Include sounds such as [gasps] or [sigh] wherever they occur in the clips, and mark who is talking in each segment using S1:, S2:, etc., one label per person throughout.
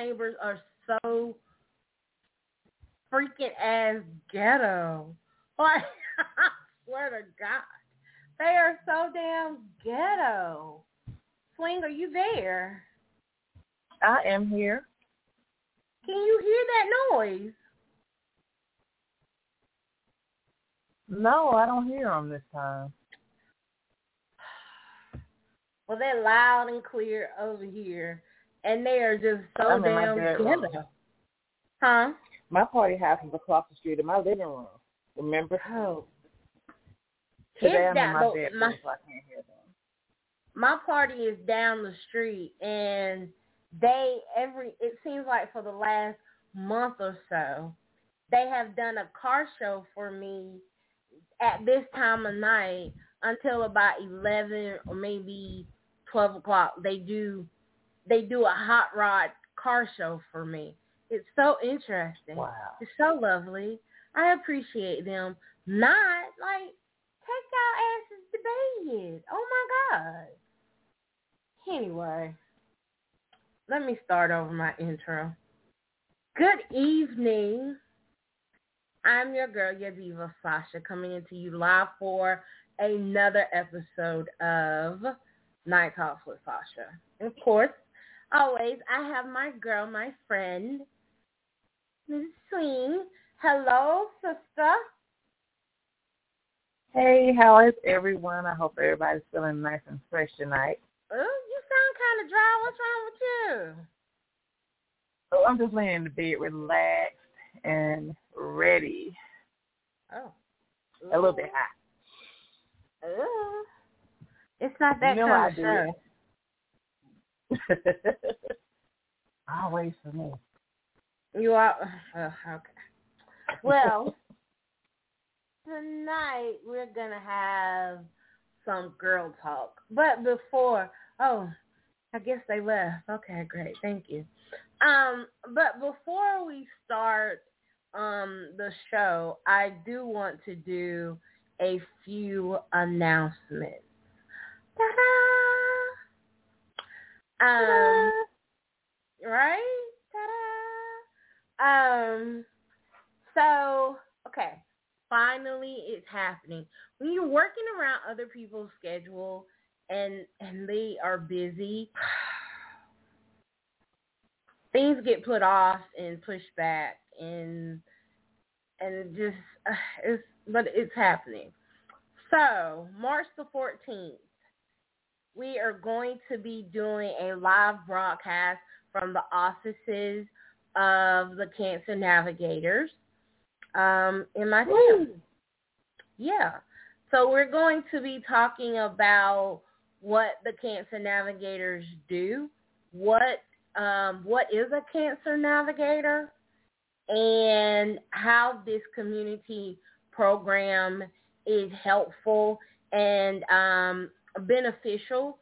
S1: neighbors are so freaking ass ghetto. Like [laughs] I swear to God, they are so damn ghetto. Swing, are you there?
S2: I am here.
S1: Can you hear that noise?
S2: No, I don't hear them this time. [sighs]
S1: Well, they're loud and clear over here, and they are just so
S2: I'm
S1: damn ghetto. Huh?
S2: My party house is across the street in my living room. Remember?
S1: Oh.
S2: Today
S1: It's
S2: I'm
S1: that
S2: in my
S1: low-
S2: bedroom,
S1: my-
S2: so I can't hear them.
S1: my party is down the street and they every it seems like for the last month or so they have done a car show for me at this time of night until about eleven or maybe twelve o'clock they do they do a hot rod car show for me it's so interesting
S2: Wow.
S1: it's so lovely i appreciate them not like take y'all asses to bed oh my god Anyway, let me start over my intro. Good evening. I'm your girl, your diva Sasha, coming into you live for another episode of Nite Talks with Sasha. And of course, always, I have my girl, my friend, Ms. Swing. Hello, sister.
S2: Hey, how is everyone? I hope everybody's feeling nice and fresh tonight.
S1: Oh, you sound kind of dry. What's wrong with you?
S2: So I'm just laying in the bed, relaxed and ready.
S1: Oh.
S2: A little bit hot.
S1: Ooh. It's not that
S2: You know
S1: kind of show. [laughs]
S2: Always for me.
S1: You are uh, okay. Well, [laughs] tonight we're gonna have some girl talk. But before, oh, I guess they left. Okay, great. Thank you. Um, but before we start um the show, I do want to do a few announcements. Ta-da! Um, right? Ta-da! Um, so okay, finally it's happening. When you're working around other people's schedule and and they are busy, [sighs] things get put off and pushed back and and just uh, [sighs] it's but it's happening. So March the 14th, we are going to be doing a live broadcast from the offices of the Cancer Navigators um, in my town. Yeah. So we're going to be talking about what the Cancer Navigators do, what um, what is a Cancer Navigator, and how this community program is helpful and um, beneficial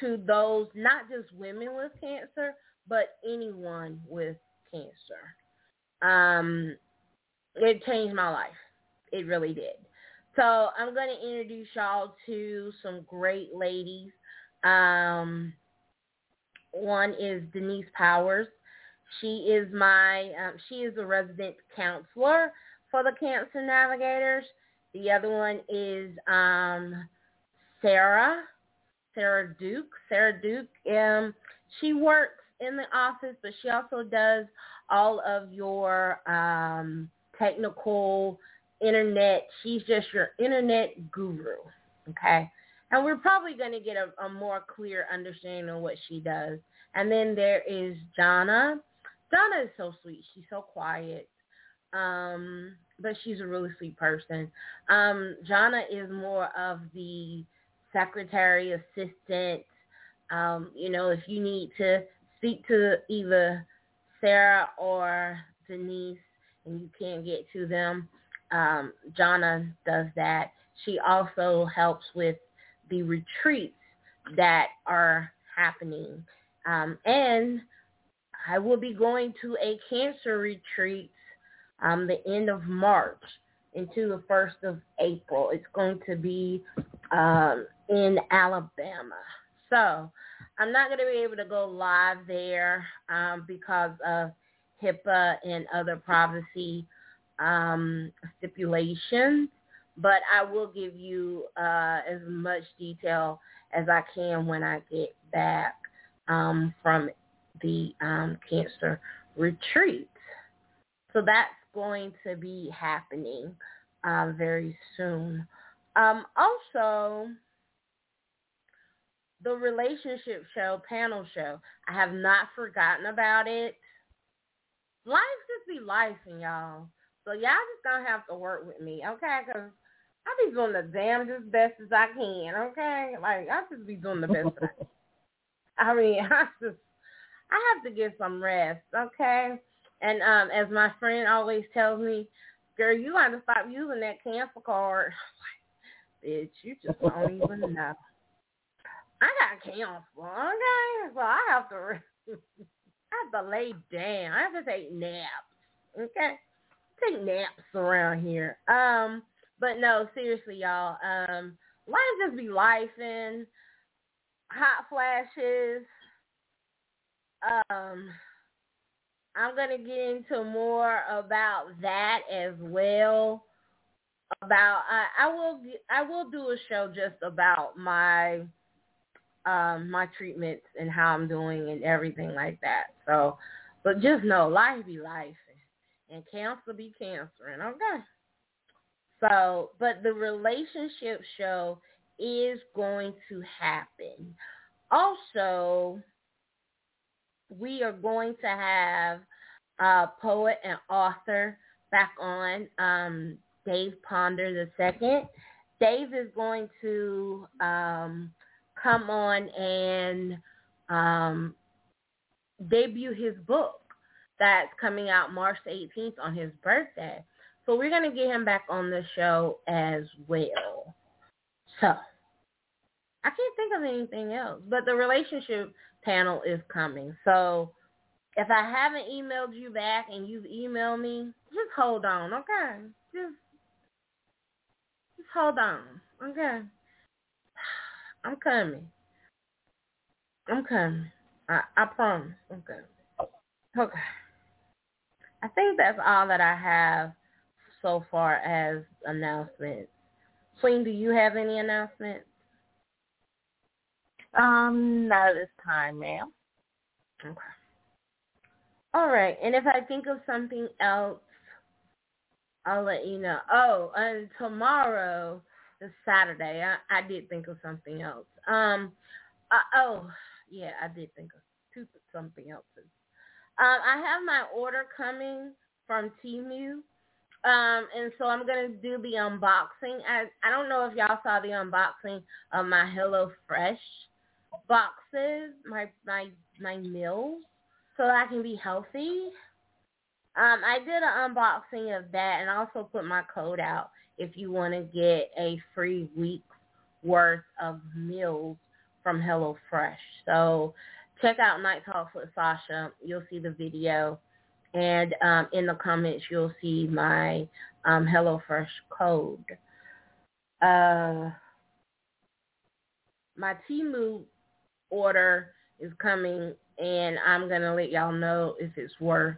S1: to those, not just women with cancer, but anyone with cancer. Um, it changed my life. It really did. So I'm going to introduce y'all to some great ladies. Um, one is Denise Powers. She is my, um, she is a resident counselor for the Cancer Navigators. The other one is um, Sarah, Sarah Duke. Sarah Duke, um, she works in the office, but she also does all of your um, technical internet. She's just your internet guru, okay? And we're probably going to get a, a more clear understanding of what she does. And then there is Jonna. Donna is so sweet. She's so quiet. Um, but she's a really sweet person. Um, Jonna is more of the secretary, assistant. Um, you know, if you need to speak to either Sarah or Denise and you can't get to them, um, Jonna does that. She also helps with the retreats that are happening. Um, and I will be going to a cancer retreat um, the end of March. into the 1st of April. It's going to be um, in Alabama. So I'm not going to be able to go live there um, because of HIPAA and other privacy um, stipulations, but I will give you uh, as much detail as I can when I get back um, from the um, cancer retreat. So that's going to be happening uh, very soon. Um, also, the relationship show, panel show, I have not forgotten about it. Life just be life, in y'all. So y'all just gonna have to work with me, okay? Cause I be doing the damnedest best as I can, okay? Like I just be doing the best. [laughs] I mean, [laughs] I just I have to get some rest, okay? And um, as my friend always tells me, girl, you got to stop using that cancer card. [sighs] Bitch, you just don't even know. I got cancer, okay? So I have to, [laughs] I have to lay down. I have to take naps, okay? Take naps around here. Um, but no, seriously, y'all. Um, life just be life and hot flashes. Um, I'm gonna get into more about that as well. About I, I will I will do a show just about my um my treatments and how I'm doing and everything like that. So, but just know life be life and cancer be cancering. Okay. So, but the relationship show is going to happen. Also, we are going to have a poet and author back on, um, Dave Ponder the second. Dave is going to um, come on and um, debut his book that's coming out March 18th on his birthday. So we're going to get him back on the show as well. So I can't think of anything else, but the relationship panel is coming. So if I haven't emailed you back and you've emailed me, just hold on, okay? Just hold on, okay? I'm coming. I'm coming. I, I promise. Okay. Okay. I think that's all that I have so far as announcements. Queen, do you have any announcements?
S2: Um, not at this time, ma'am.
S1: Okay. All right. And if I think of something else, I'll let you know. Oh, and tomorrow is Saturday. I, I did think of something else. Um, uh, oh, yeah, I did think of two something else. Um, I have my order coming from Temu. Um, and so I'm gonna do the unboxing. I I don't know if y'all saw the unboxing of my Hello Fresh boxes, my my my meals, so I can be healthy. Um, I did an unboxing of that and also put my code out if you want to get a free week's worth of meals from HelloFresh. So check out Nite Talks with Sasha. You'll see the video. And um, in the comments, you'll see my um, HelloFresh code. Uh, my Temu order is coming, and I'm gonna let y'all know if it's worth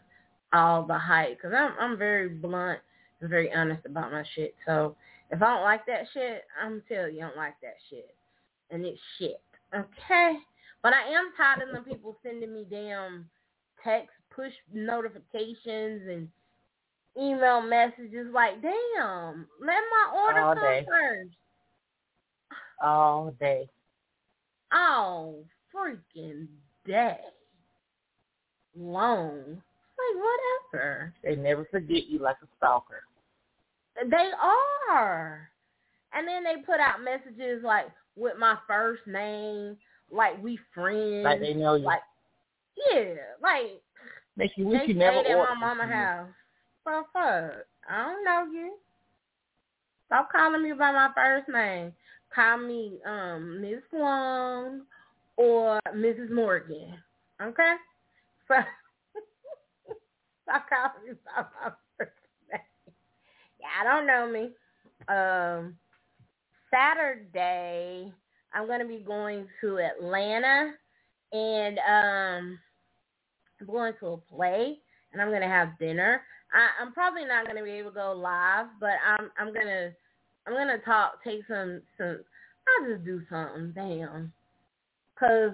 S1: all the hype. Cause I'm I'm very blunt and very honest about my shit. So if I don't like that shit, I'm tell you I don't like that shit, and it's shit. Okay, but I am tired of them people sending me damn text push notifications and email messages like, damn, let my order
S2: All
S1: come
S2: day.
S1: first.
S2: All day.
S1: all freaking day long. Like whatever.
S2: They never forget you like a stalker.
S1: They are. And then they put out messages like with my first name, like we friends.
S2: Like they know you.
S1: Like yeah, like
S2: Make you wish
S1: they
S2: you never
S1: at my mama house. Well, fuck. I don't know you. Stop calling me by my first name. Call me um Miss Long or Mrs. Morgan. Okay? So me by my first name. I don't know me. Um, Saturday, I'm going to be going to Atlanta, and um, I'm going to a play, and I'm going to have dinner. I, I'm probably not going to be able to go live, but I'm I'm gonna I'm gonna talk, take some some. I'll just do something, damn, cause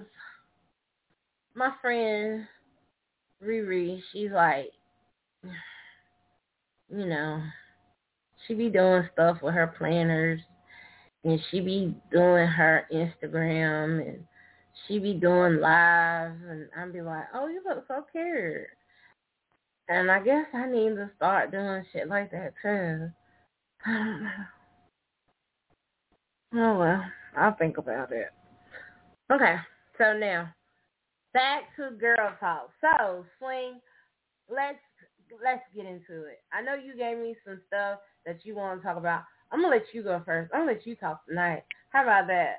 S1: my friend Riri, she's like, [sighs] you know, she be doing stuff with her planners and she be doing her Instagram and she be doing live and I'd be like, Oh, you look so cute and I guess I need to start doing shit like that too. I don't know. Oh well, I'll think about it. Okay, so now back to girl talk. So, Swing, let's let's get into it. I know you gave me some stuff that you want to talk about. I'm gonna let you go first. I'm gonna let you talk tonight. How about that?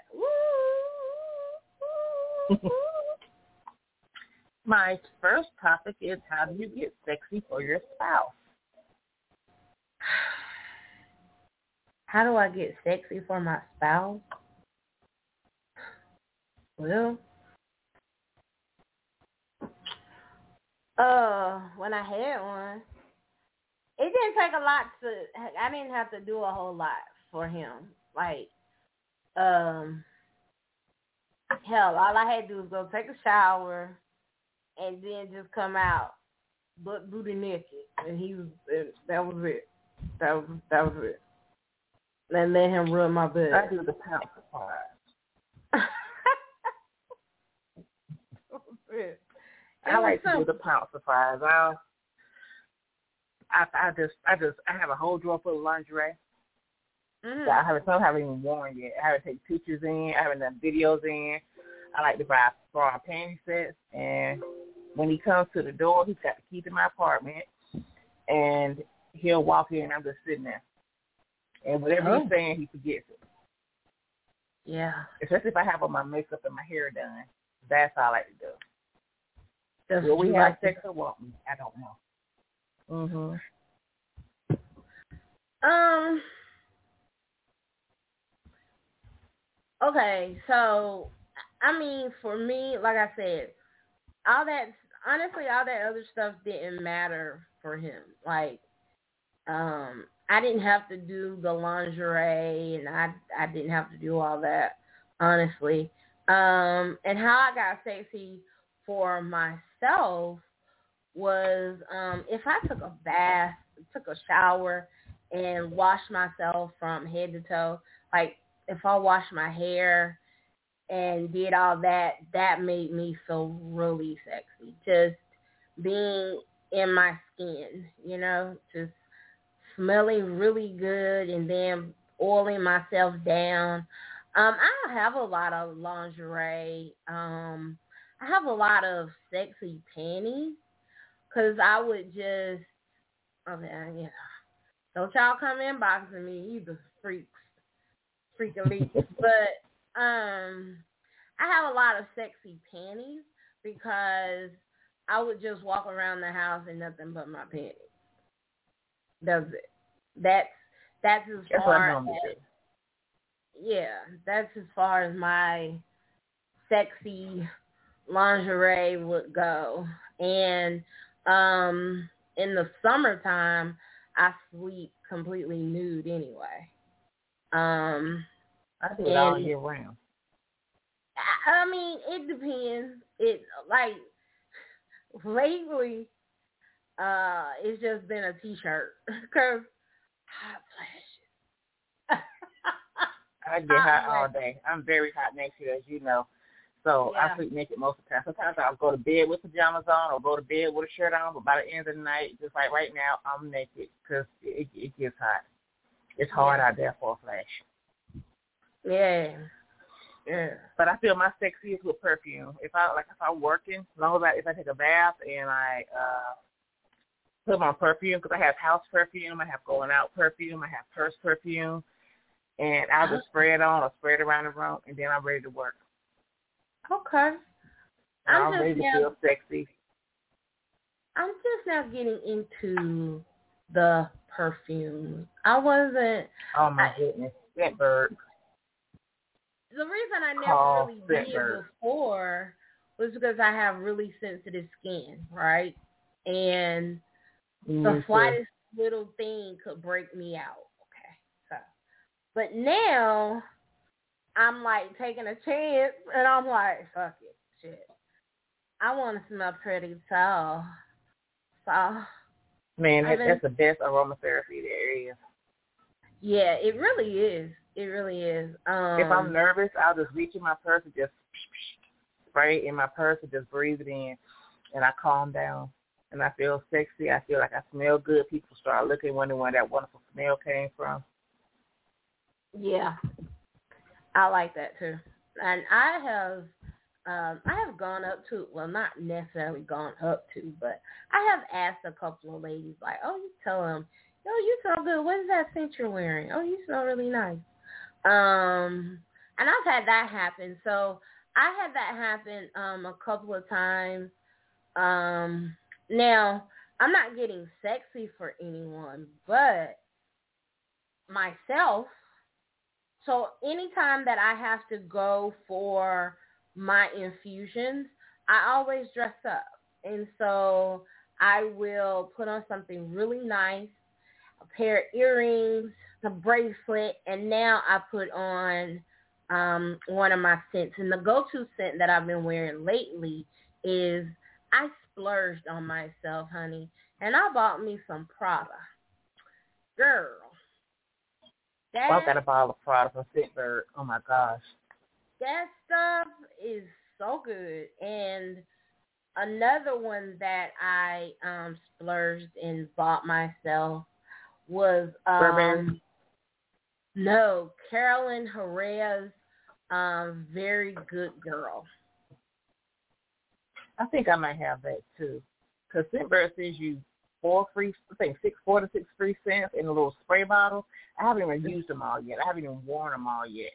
S1: [laughs]
S2: My first topic is how do you get sexy for your spouse? [sighs]
S1: How do I get sexy for my spouse? Well, uh, when I had one, it didn't take a lot to. I didn't have to do a whole lot for him. Like, um, hell, all I had to do was go take a shower, and then just come out, butt booty naked, and he was. That was it. That was that was it. And let him rub my butt.
S2: I do the pound surprise. [laughs] I like to do the pound surprise. I I I just I just I have a whole drawer full of lingerie.
S1: Mm-hmm.
S2: That I haven't some I haven't even worn yet. I haven't taken pictures in. I haven't done videos in. I like to buy bra panty sets and when he comes to the door he's got the key to my apartment and he'll walk in and I'm just sitting there. And whatever
S1: Oh.
S2: he's saying he forgets it.
S1: Yeah.
S2: Especially if I have all my makeup and my hair done. That's all I like to do.
S1: That's
S2: Will we
S1: you
S2: have
S1: like to-
S2: sex or won't we? I don't know. Mhm.
S1: Um. Okay, so I mean, for me, like I said, all that honestly, all that other stuff didn't matter for him. Like, um, I didn't have to do the lingerie, and I I didn't have to do all that. Honestly, um, and how I got sexy for myself was um if I took a bath, took a shower, and washed myself from head to toe. Like if I washed my hair and did all that, that made me feel really sexy. Just being in my skin, you know, just smelling really good and then oiling myself down. Um, I don't have a lot of lingerie. Um, I have a lot of sexy panties because I would just, I okay, yeah. Don't y'all come inboxing me either, freaks, freak elite. [laughs] but um, I have a lot of sexy panties because I would just walk around the house in nothing but my panties. That's it. That's that's as far as yeah, that's as far as my sexy lingerie would go. And um in the summertime I sleep completely nude anyway. Um
S2: I do it all year round.
S1: I, I mean, it depends. It like lately uh it's just been a t-shirt [laughs] cuz hot flashes. [laughs]
S2: I get
S1: Hot
S2: all day. I'm very hot naked, as you know. So
S1: Yeah.
S2: I sleep naked most of the time. Sometimes I'll go to bed with pajamas on or go to bed with a shirt on, but by the end of the night, just like right now, I'm naked because it, it gets hot. It's hard
S1: Yeah.
S2: out there for a flash.
S1: Yeah. Yeah.
S2: But I feel my sexiest with perfume. If I like, if I'm working, as long as I if I take a bath and I uh put on perfume because I have house perfume, I have going out perfume, I have purse perfume, and I'll just spray it on or spray it around the room, and then I'm ready to work.
S1: Okay. I'm just now
S2: feel sexy.
S1: I'm just now getting into the perfume. I wasn't.
S2: Oh my
S1: I,
S2: goodness, Scentbird.
S1: The reason I never
S2: Call
S1: really did before was because I have really sensitive skin, right? And
S2: Me
S1: the
S2: mm-hmm.
S1: slightest little thing could break me out. Okay, so, but now I'm like taking a chance, and I'm like, fuck it, shit. I want to smell pretty, so, so
S2: Man, that,
S1: been-
S2: that's the best aromatherapy there is.
S1: yeah, it really is. It really is. Um,
S2: if I'm nervous, I'll just reach in my purse and just spray it in my purse and just breathe it in, and I calm down. And I feel sexy. I feel like I smell good. People start looking, wondering where that wonderful smell came from.
S1: Yeah, I like that too. And I have, um, I have gone up to, well, not necessarily gone up to, but I have asked a couple of ladies, like, oh, you tell them, yo, you smell good. What is that scent you're wearing? Oh, you smell really nice. Um, and I've had that happen. So I had that happen um a couple of times. Um, now I'm not getting sexy for anyone, but myself. So anytime that I have to go for my infusions, I always dress up. And so I will put on something really nice, a pair of earrings, a bracelet, and now I put on um, one of my scents. And the go-to scent that I've been wearing lately is I splurged on myself, honey, and I bought me some Prada. Girl, that
S2: Well, I've got a bottle of Prada from Scentbird. Oh my gosh.
S1: that stuff is so good. And another one that I um splurged and bought myself was
S2: Burberry?
S1: um no, Carolyn Herrera's um very good girl.
S2: I think I might have that too. Because Scentbird sends you four free, I think six, four to six free scents in a little spray bottle. I haven't even used them all yet. I haven't even worn them all yet.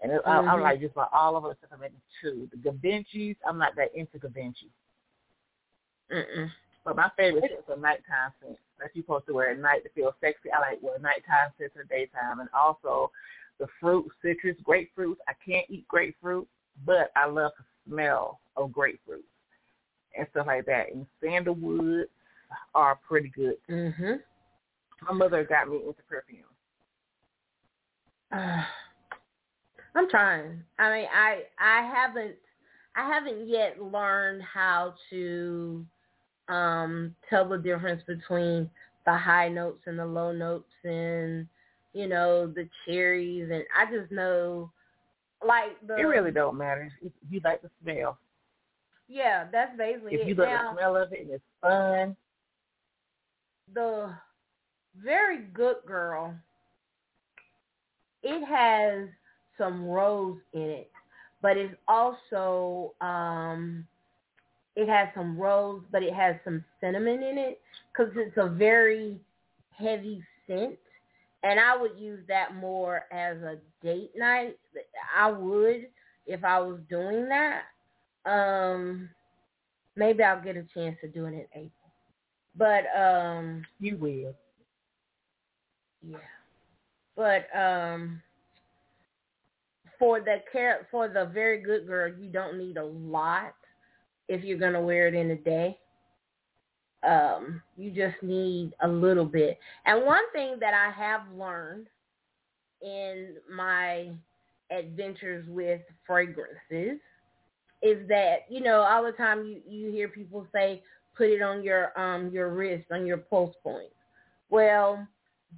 S2: And it, I, I'm
S1: Mhm.
S2: like just about all of them except for maybe two. The Gavincis, I'm not that into Gavinci.
S1: Mm-mm.
S2: But my favorite scents are nighttime scents that you're supposed to wear at night to feel sexy. I like wear nighttime scents in the daytime. And also the fruit, citrus, grapefruits. I can't eat grapefruit, but I love the smell of grapefruit and stuff like that. And sandalwood are pretty good.
S1: Mhm.
S2: My mother got me into perfume.
S1: Uh, I'm trying. I mean, I I haven't I haven't yet learned how to um tell the difference between the high notes and the low notes and you know the cherries and I just know like the
S2: It really don't matter if you like the smell.
S1: yeah that's basically
S2: If
S1: it.
S2: you like
S1: now,
S2: the smell of it and it's fun,
S1: the very good girl it has some rose in it but it's also um it has some rose but it has some cinnamon in it because it's a very heavy scent and i would use that more as a date night. I would if i was doing that. Um maybe i'll get a chance to do it in april but um
S2: you will.
S1: yeah. But um for the care for the very good girl, you don't need a lot if you're gonna wear it in a day. Um, you just need a little bit. And one thing that I have learned in my adventures with fragrances is that, you know, all the time you, you hear people say put it on your um your wrist, on your pulse point. Well,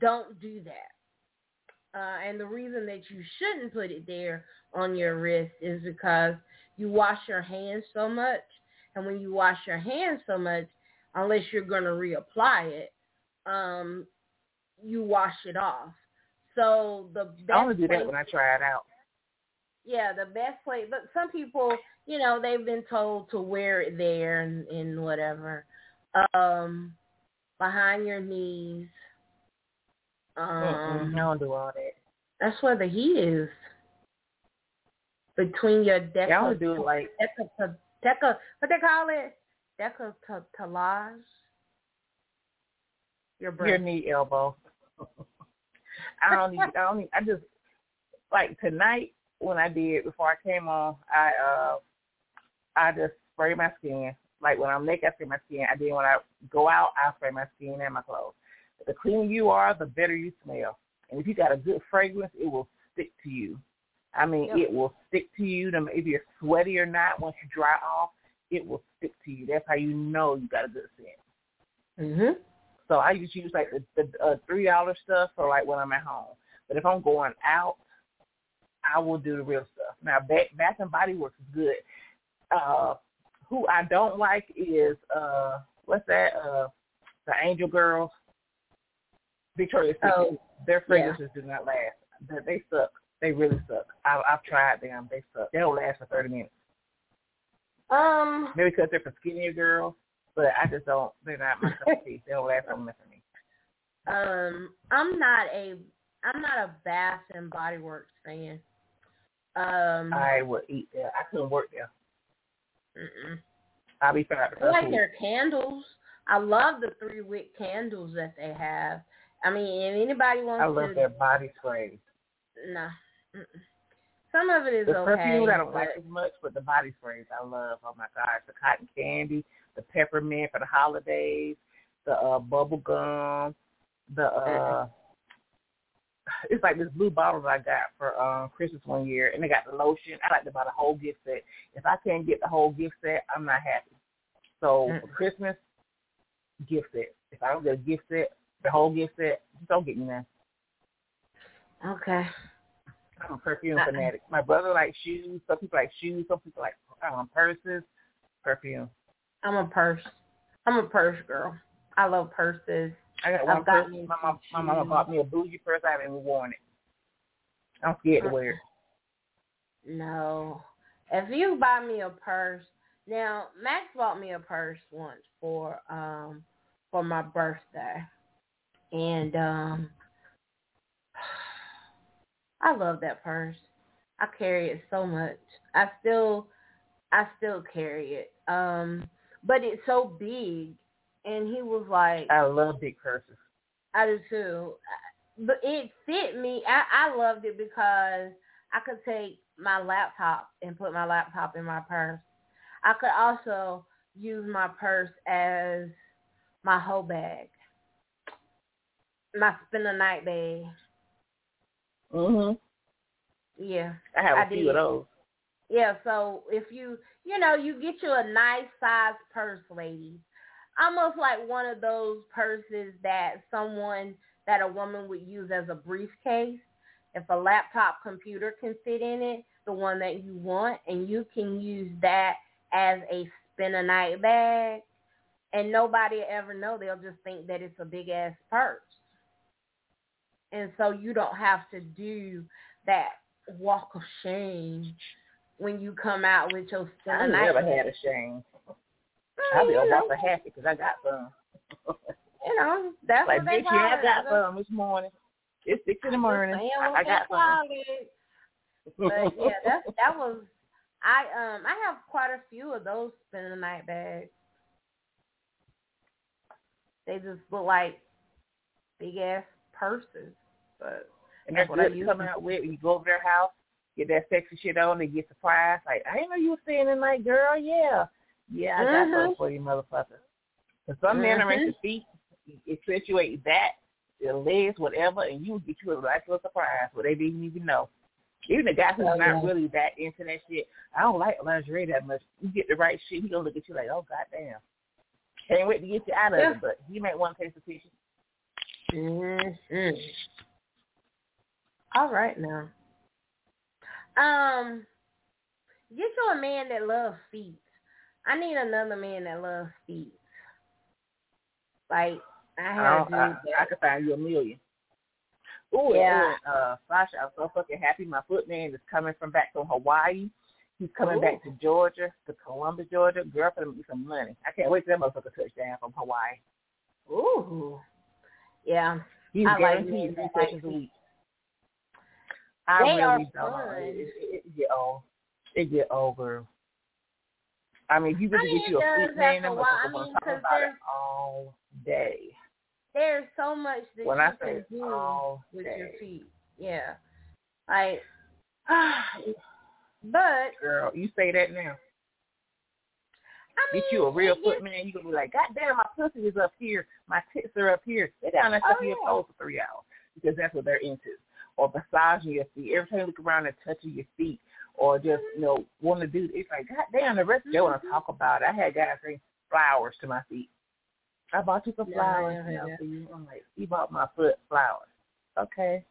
S1: don't do that. Uh, and the reason that you shouldn't put it there on your wrist is because you wash your hands so much. And when you wash your hands so much, unless you're going to reapply it, um, you wash it off. So the best
S2: I only do that when I try it out.
S1: yeah, the best place. But some people, you know, they've been told to wear it there and, and whatever, um, behind your knees. Um,
S2: I don't do all that.
S1: that's where the heat is. Between your deca,
S2: Yeah, I only do it like
S1: deca, deca, what they call it, deca, talage. Your
S2: your knee elbow. I don't need. I don't need. I just like tonight when I did before I came on. I uh, I just spray my skin. Like when I'm naked, I spray my skin. I did when I go out, I spray my skin and my clothes. The cleaner you are, the better you smell. And if you got a good fragrance, it will stick to you. I mean, yep. it will stick to you. No matter if you're sweaty or not, once you dry off, it will stick to you. That's how you know you got a good scent.
S1: Mhm.
S2: So I just use like the, the uh, three dollar stuff for like when I'm at home. But if I'm going out, I will do the real stuff. Now, Bath and Body Works is good. Uh, who I don't like is uh, what's that? Uh, the Angel Girls, Victoria's Secret. Oh, Their fragrances yeah. do not last. They, they suck. They really suck. I, I've tried them. They suck. They don't last for thirty minutes.
S1: Um,
S2: maybe because they're for skinnier girls, but I just don't. They're not my cup of [laughs] tea. They don't last long enough for me.
S1: Um, I'm not a I'm not a Bath and Body Works fan. Um,
S2: I would eat there. I couldn't work there.
S1: Mm-mm.
S2: I'll be fine.
S1: I like their candles. I love the three wick candles that they have. I mean, if anybody wants to,
S2: I love
S1: to,
S2: their body sprays.
S1: Nah. Mm-mm. Some of it is
S2: the
S1: okay.
S2: The perfumes I don't
S1: but...
S2: like as much, but the body sprays I love. Oh my gosh, the cotton candy, the peppermint for the holidays, the uh bubble gum, the uh [laughs] it's like this blue bottle that I got for um Christmas one year and they got the lotion. I like to buy the whole gift set. If I can't get the whole gift set, I'm not happy. So mm-hmm. for Christmas, gift set. If I don't get a gift set, the whole gift set, just don't get me that.
S1: Okay.
S2: I'm a perfume uh fanatic. My brother likes shoes. Some people like shoes. Some people like um, purses. Perfume.
S1: I'm a purse. I'm a purse girl. I love purses.
S2: I got one I've. My mom, my mama bought me a bougie purse. I haven't even worn it. I'm scared to wear it.
S1: No. If you buy me a purse, now Max bought me a purse once for um for my birthday, and um [sighs] I love that purse. I carry it so much. I still I still carry it. Um but it's so big and he was like
S2: I love big purses.
S1: I do too. But it fit me. I, I loved it because I could take my laptop and put my laptop in my purse. I could also use my purse as my whole bag. My spend the night bag.
S2: Mhm.
S1: Yeah.
S2: I have a
S1: I
S2: few
S1: did.
S2: of those.
S1: Yeah, so if you you know, you get you a nice size purse, ladies. Almost like one of those purses that someone that a woman would use as a briefcase. If a laptop computer can fit in it, the one that you want, and you can use that as a spend a night bag, and nobody ever know. They'll just think that it's a big ass purse and so you don't have to do that walk of shame when you come out with your
S2: I never had a shame. I'll be walk of happy because I got some. [laughs]
S1: you know, that's
S2: like
S1: what they
S2: bitch, yeah, I got some this morning. It's six in the morning. I, I got some.
S1: but yeah, that [laughs] that was I um I have quite a few of those spend the night bags. They just look like big ass purses. But
S2: and that's, what I come out with. You go over their house, get that sexy shit on, they get surprised. Like, I didn't know you were staying in night, girl. Yeah, yeah, I got mm-hmm. those for you, motherfucker. Cause some mm-hmm. men are into feet, accentuate that, their legs, whatever, and you get you a nice little surprise where they didn't even know. Even the guy who's oh, not yeah. really that into that shit, I don't like lingerie that much. You get the right shit, he gonna look at you like, oh goddamn. Can't wait to get you out of yeah. it, but he might want to taste the tissue.
S1: Mm-hmm. All right now. Um, get you a man that loves feet. I need another man that loves feet. Like I have.
S2: I, I, I could find you a million. Ooh, yeah. And, uh, Sasha, I'm so fucking happy. My footman is coming from back from Hawaii. He's coming Ooh. back to Georgia, to Columbus, Georgia. Girl, for me some money. I can't wait for that motherfucker touch down from Hawaii.
S1: Ooh. Yeah.
S2: He's
S1: I
S2: guaranteed like three sessions a week. I
S1: they
S2: really
S1: are
S2: don't
S1: fun.
S2: It, it, it get old. It get over. I mean, if you could
S1: I mean,
S2: get you a
S1: sweet
S2: man, I'm
S1: I mean,
S2: talk about it all day.
S1: there's so much that
S2: when
S1: you
S2: I
S1: can do
S2: all
S1: with
S2: day,
S1: your feet. Yeah. Like [sighs] but
S2: girl, you say that now.
S1: I mean
S2: Get you a real foot
S1: gets-
S2: man, you gonna be like, God damn, my pussy is up here, my tits are up here. They down there
S1: Oh,
S2: stuffing your
S1: yeah.
S2: toes for three hours because that's what they're into. Or massaging your feet. Every time you look around and touching your feet, or just you know want to do. It's like, God damn, the rest of you want to talk about it. I had guys bring flowers to my feet. I bought you some
S1: Yeah,
S2: flowers,
S1: yeah, yeah.
S2: for you. I'm like, you bought my foot flowers. Okay.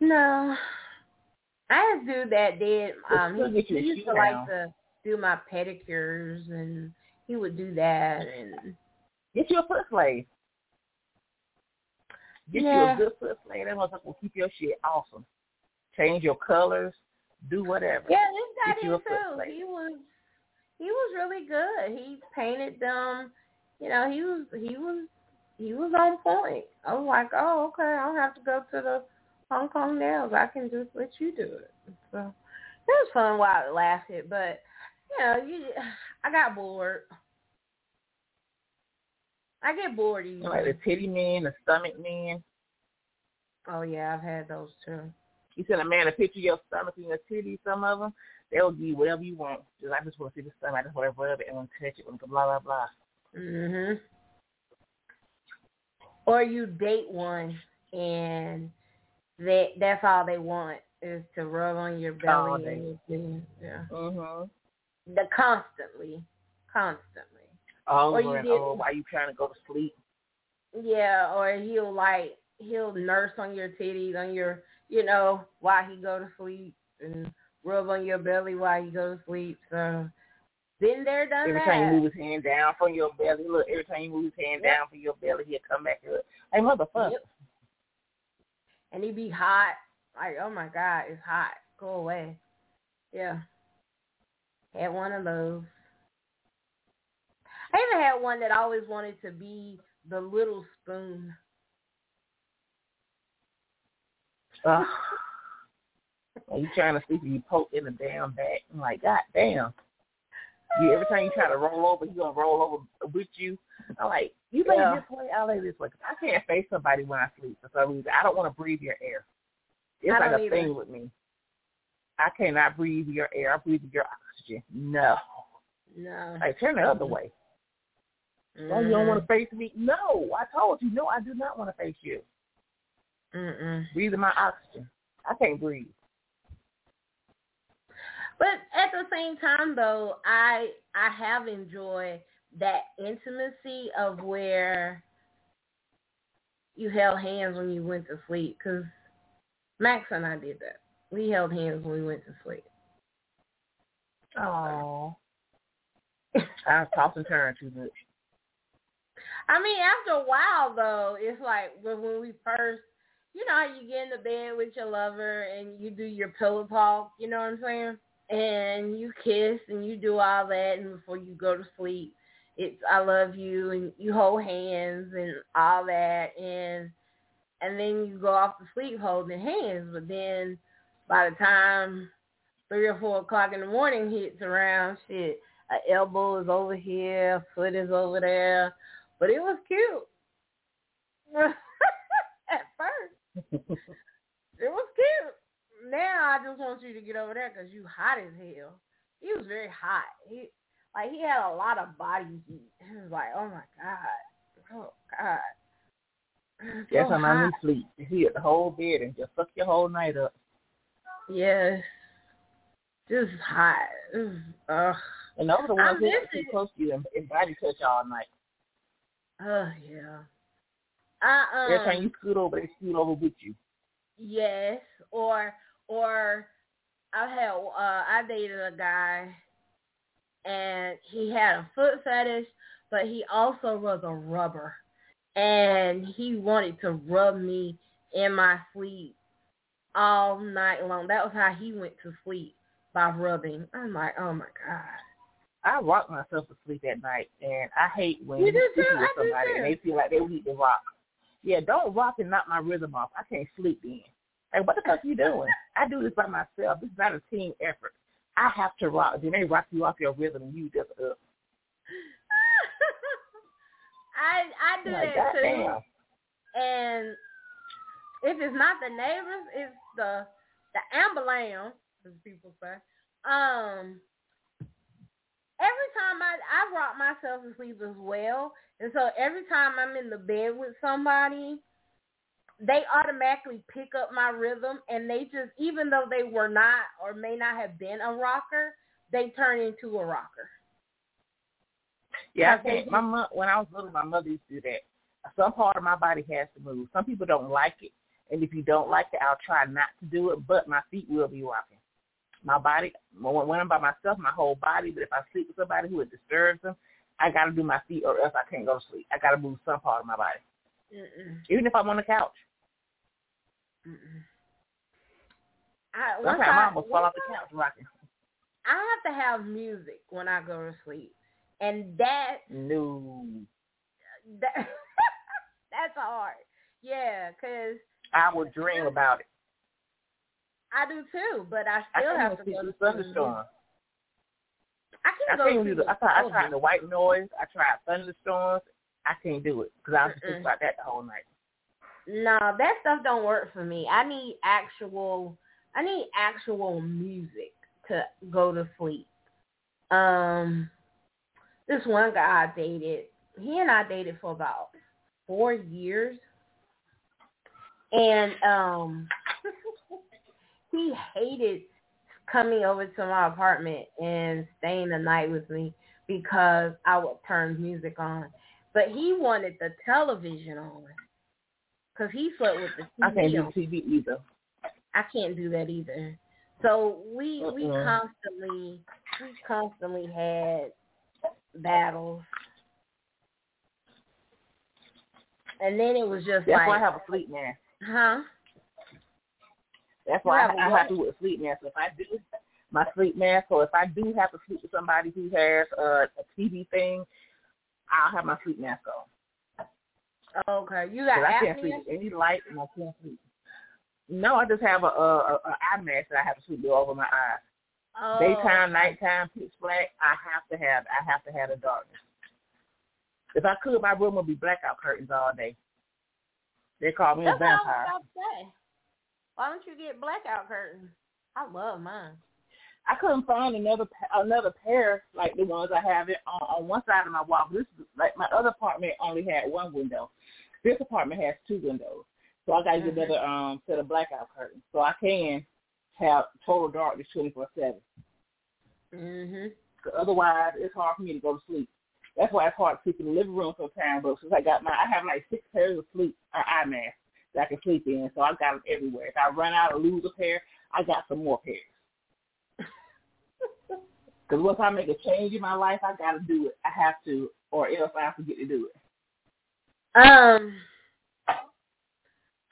S1: No. I had a dude that did um he, he used to
S2: now.
S1: like to do my pedicures and he would do that and
S2: Get you a foot slave. Get
S1: Yeah.
S2: you a good foot slave. That motherfucker will keep your shit awesome. Change your colors. Do whatever.
S1: Yeah, this guy
S2: Get you a
S1: did too. He was he was really good. He painted them. You know, he was he was he was on point. I was like, oh, okay, I don't have to go to the Hong Kong nails. I can just let you do it. So it was fun while it lasted, but you know, you [sighs] I got bored. I get bored easily.
S2: Like the titty man, the stomach man.
S1: Oh yeah, I've had those too.
S2: You send a man a picture of your stomach and your titty, some of them, they'll give you whatever you want. Just I just want to see the stomach. I just want to rub it and want to touch it and blah, blah, blah.
S1: Mhm. Or you date one and that that's all they want is to rub on your belly and your. Yeah.
S2: Mm-hmm.
S1: The constantly. Constantly.
S2: Over
S1: Or you
S2: and over while you trying to go to sleep.
S1: Yeah, or he'll like he'll nurse on your titties, on your you know, while he go to sleep and rub on your belly while you go to sleep. So been there, done
S2: Every
S1: that.
S2: time you move his hand down from your belly, look, every time you move his hand
S1: Yep.
S2: down from your belly, he'll come back to it. Hey, motherfucker.
S1: Yep. And he be hot. Like, oh my God, it's hot. Go away. Yeah. Had one of those. I even had one that always wanted to be the little spoon.
S2: Ugh. Uh, [sighs] and you trying to sleep and you poke in the damn back. I'm like, God damn. You every time you try to roll over, he gonna roll over with you. I'm like, you lay
S1: Yeah.
S2: this way, I lay this way. 'Cause I can't face somebody when I sleep for some reason. I don't want to breathe your air. It's like a
S1: either.
S2: thing with me. I cannot breathe your air. I breathe your oxygen. No.
S1: No.
S2: Like turn the other mm-hmm. way. Oh, you don't want to mm-hmm. face me? No. I told you, no, I do not want to face you.
S1: Mm-mm.
S2: Breathing my oxygen. I can't breathe.
S1: But at the same time, though, I I have enjoyed that intimacy of where you held hands when you went to sleep. Because Max and I did that. We held hands when we went to sleep.
S2: Oh. I toss and turn too much.
S1: I mean, after a while, though, it's like when we first, you know, you get in the bed with your lover and you do your pillow talk. You know what I'm saying? And you kiss and you do all that, and before you go to sleep, it's I love you, and you hold hands and all that, and and then you go off to sleep holding hands. But then by the time three or four o'clock in the morning hits around, shit, a elbow is over here, a foot is over there. But it was cute. [laughs] It was cute. Now I just want you to get over there because you hot as hell. He was very hot. He like he had a lot of body heat. It was like, oh my god, oh god.
S2: That's
S1: so
S2: how my knee sleep. He hit the whole bed and just fuck your whole night up.
S1: Yes, just hot. Ugh,
S2: And those are the ones who
S1: missing-
S2: close to you and, and body touch all night.
S1: oh yeah. Um.
S2: Every time you scoot over, they scoot over with you.
S1: Yes, or or I had uh I dated a guy and he had a foot fetish, but he also was a rubber. And he wanted to rub me in my sleep all night long. That was how he went to sleep by rubbing. I'm like, oh my god.
S2: I rock myself to sleep at night, and I hate when
S1: You do too?
S2: with
S1: I do
S2: somebody
S1: too.
S2: and they feel like they need to rock. Yeah, don't rock and knock my rhythm off. I can't sleep then. Like, what the fuck you doing? I do this by myself. This is not a team effort. I have to rock. Then they rock you off your rhythm, and you just up. [laughs]
S1: I I do
S2: Like,
S1: that too.
S2: goddamn.
S1: And if it's not the neighbors, it's the the ambulance, as people say. Um, every time I I rock myself to sleep as well, and so every time I'm in the bed with somebody, they automatically pick up my rhythm, and they just even though they were not or may not have been a rocker, they turn into a rocker.
S2: Yeah, I can't. My mom, when I was little, my mother used to do that. Some part of my body has to move. Some people don't like it, and if you don't like it, I'll try not to do it. But my feet will be rocking. My body, when I'm by myself, my whole body. But if I sleep with somebody who it disturbs them, I got to do my feet, or else I can't go to sleep. I got to move some part of my body,
S1: Mm-mm.
S2: even if I'm on the couch.
S1: Mm-mm. I,
S2: Sometimes
S1: I,
S2: I almost fall off the couch rocking.
S1: I have to have music when I go to sleep, and that
S2: No,
S1: that [laughs] that's hard. Yeah, 'cause
S2: I would dream about it.
S1: I do too, but I
S2: I
S1: still
S2: can't
S1: have to
S2: see
S1: go
S2: the
S1: to
S2: thunderstorm.
S1: I
S2: I
S1: can't go
S2: can't do the. I tried. I tried the white noise. I tried thunderstorms. I can't do it because I was thinking about that the whole night.
S1: No, that stuff don't work for me. I need actual I need actual music to go to sleep. Um this one guy I dated, he and I dated for about four years. And um he hated coming over to my apartment and staying the night with me because I would turn music on. But he wanted the television on because he slept with the TV.
S2: I can't do. TV either.
S1: I can't do that either. So we we
S2: Mm-mm.
S1: constantly we constantly had battles, and then it was just
S2: That's
S1: like,
S2: why I have a sleep mask.
S1: huh?
S2: That's why
S1: a
S2: I, I have to with a sleep mask. If I do [laughs] my sleep mask, or if I do have to sleep with somebody who has a, a TV thing, I'll have my sleep mask on.
S1: Okay, you got
S2: I can't sleep with any light, and I can't sleep. No, I just have a, a, a, a eye mask that I have to sleep with over my eyes.
S1: Oh,
S2: Daytime, nighttime, pitch black. I have to have. I have to have the darkness. If I could, my room would be blackout curtains all day. They call me a
S1: That's what I was
S2: vampire.
S1: about to say. Why don't you get blackout curtains? I love mine.
S2: I couldn't find another another pair like the ones I have it on, on one side of my wall. This like my other apartment only had one window. This apartment has two windows, so I got to get
S1: Mhm.
S2: another um set of blackout curtains so I can have total darkness twenty four seven.
S1: Mhm.
S2: Otherwise, it's hard for me to go to sleep. That's why it's hard to sleep in the living room sometimes. But since I got my, I have like six pairs of sleep or eye masks that I can sleep in, so I got them everywhere. If I run out or lose a pair, I got some more pairs. [laughs] Because once I make a change in my life, I got to do it. I have to, or else I forget to do it.
S1: Um,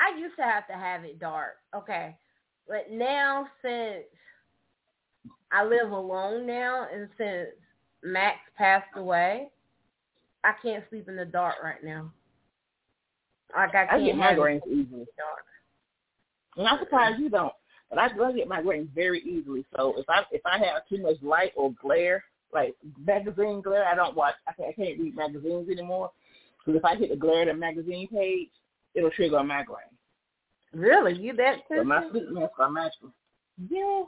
S1: I used to have to have it dark. Okay, but now since I live alone now, and since Max passed away, I can't sleep in the dark right now. Like I
S2: I get migraines easily. And I'm surprised you don't. But I, do get migraines very easily. So if I if I have too much light or glare, like magazine glare, I don't watch. I can't, I can't read magazines anymore. Because if I hit the glare of the magazine page, it'll trigger a migraine.
S1: Really, you that too?
S2: So my sleep mask are magical. Yeah,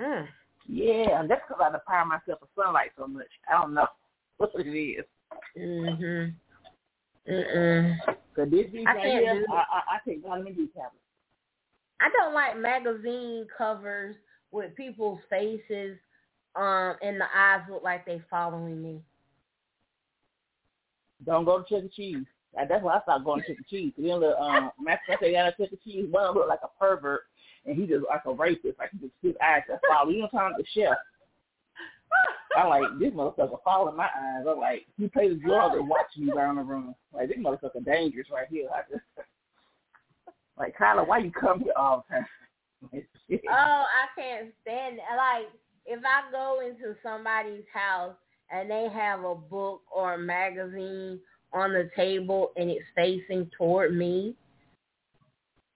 S1: Mm.
S2: yeah. That's because I deprive myself of sunlight so much. I don't know [laughs] what it is.
S1: Mm Mhm. Mm-mm.
S2: So this week
S1: I
S2: right here,
S1: do-
S2: I, I, I take vitamin D tablets.
S1: I don't like magazine covers with people's faces, um, and the eyes look like they following me.
S2: Don't go to Chuck E. Cheese. That's why I stopped going to Chuck E. Cheese. Then the um, [laughs] they got a Chuck E. Cheese. One looked like a pervert, and he just like a rapist. Like he just his eyes just follow. You know, time the chef. [laughs] I'm like, this motherfucker following my eyes. I'm like, you play the drug and watching me around the room. Like this motherfucker dangerous right here. I just [laughs] like Kyla, why you come here all the time? [laughs]
S1: Oh, I can't stand it. Like if I go into somebody's house and they have a book or a magazine on the table and it's facing toward me,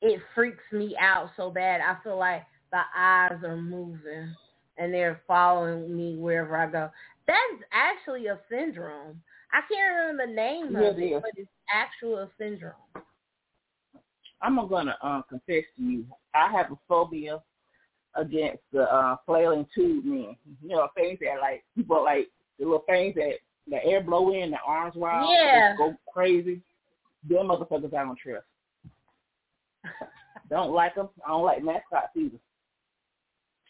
S1: it freaks me out so bad. I feel like the eyes are moving and they're following me wherever I go. That's actually a syndrome. I can't remember the name
S2: Yeah,
S1: of it,
S2: yeah.
S1: but it's actual syndrome.
S2: I'm gonna uh, confess to you. I have a phobia against the uh, flailing tube men. You know, things that like people like the little things that the air blow in, the arms wild,
S1: Yeah.
S2: go crazy. Them motherfuckers I don't trust. [laughs] don't like them. I don't like mascots either.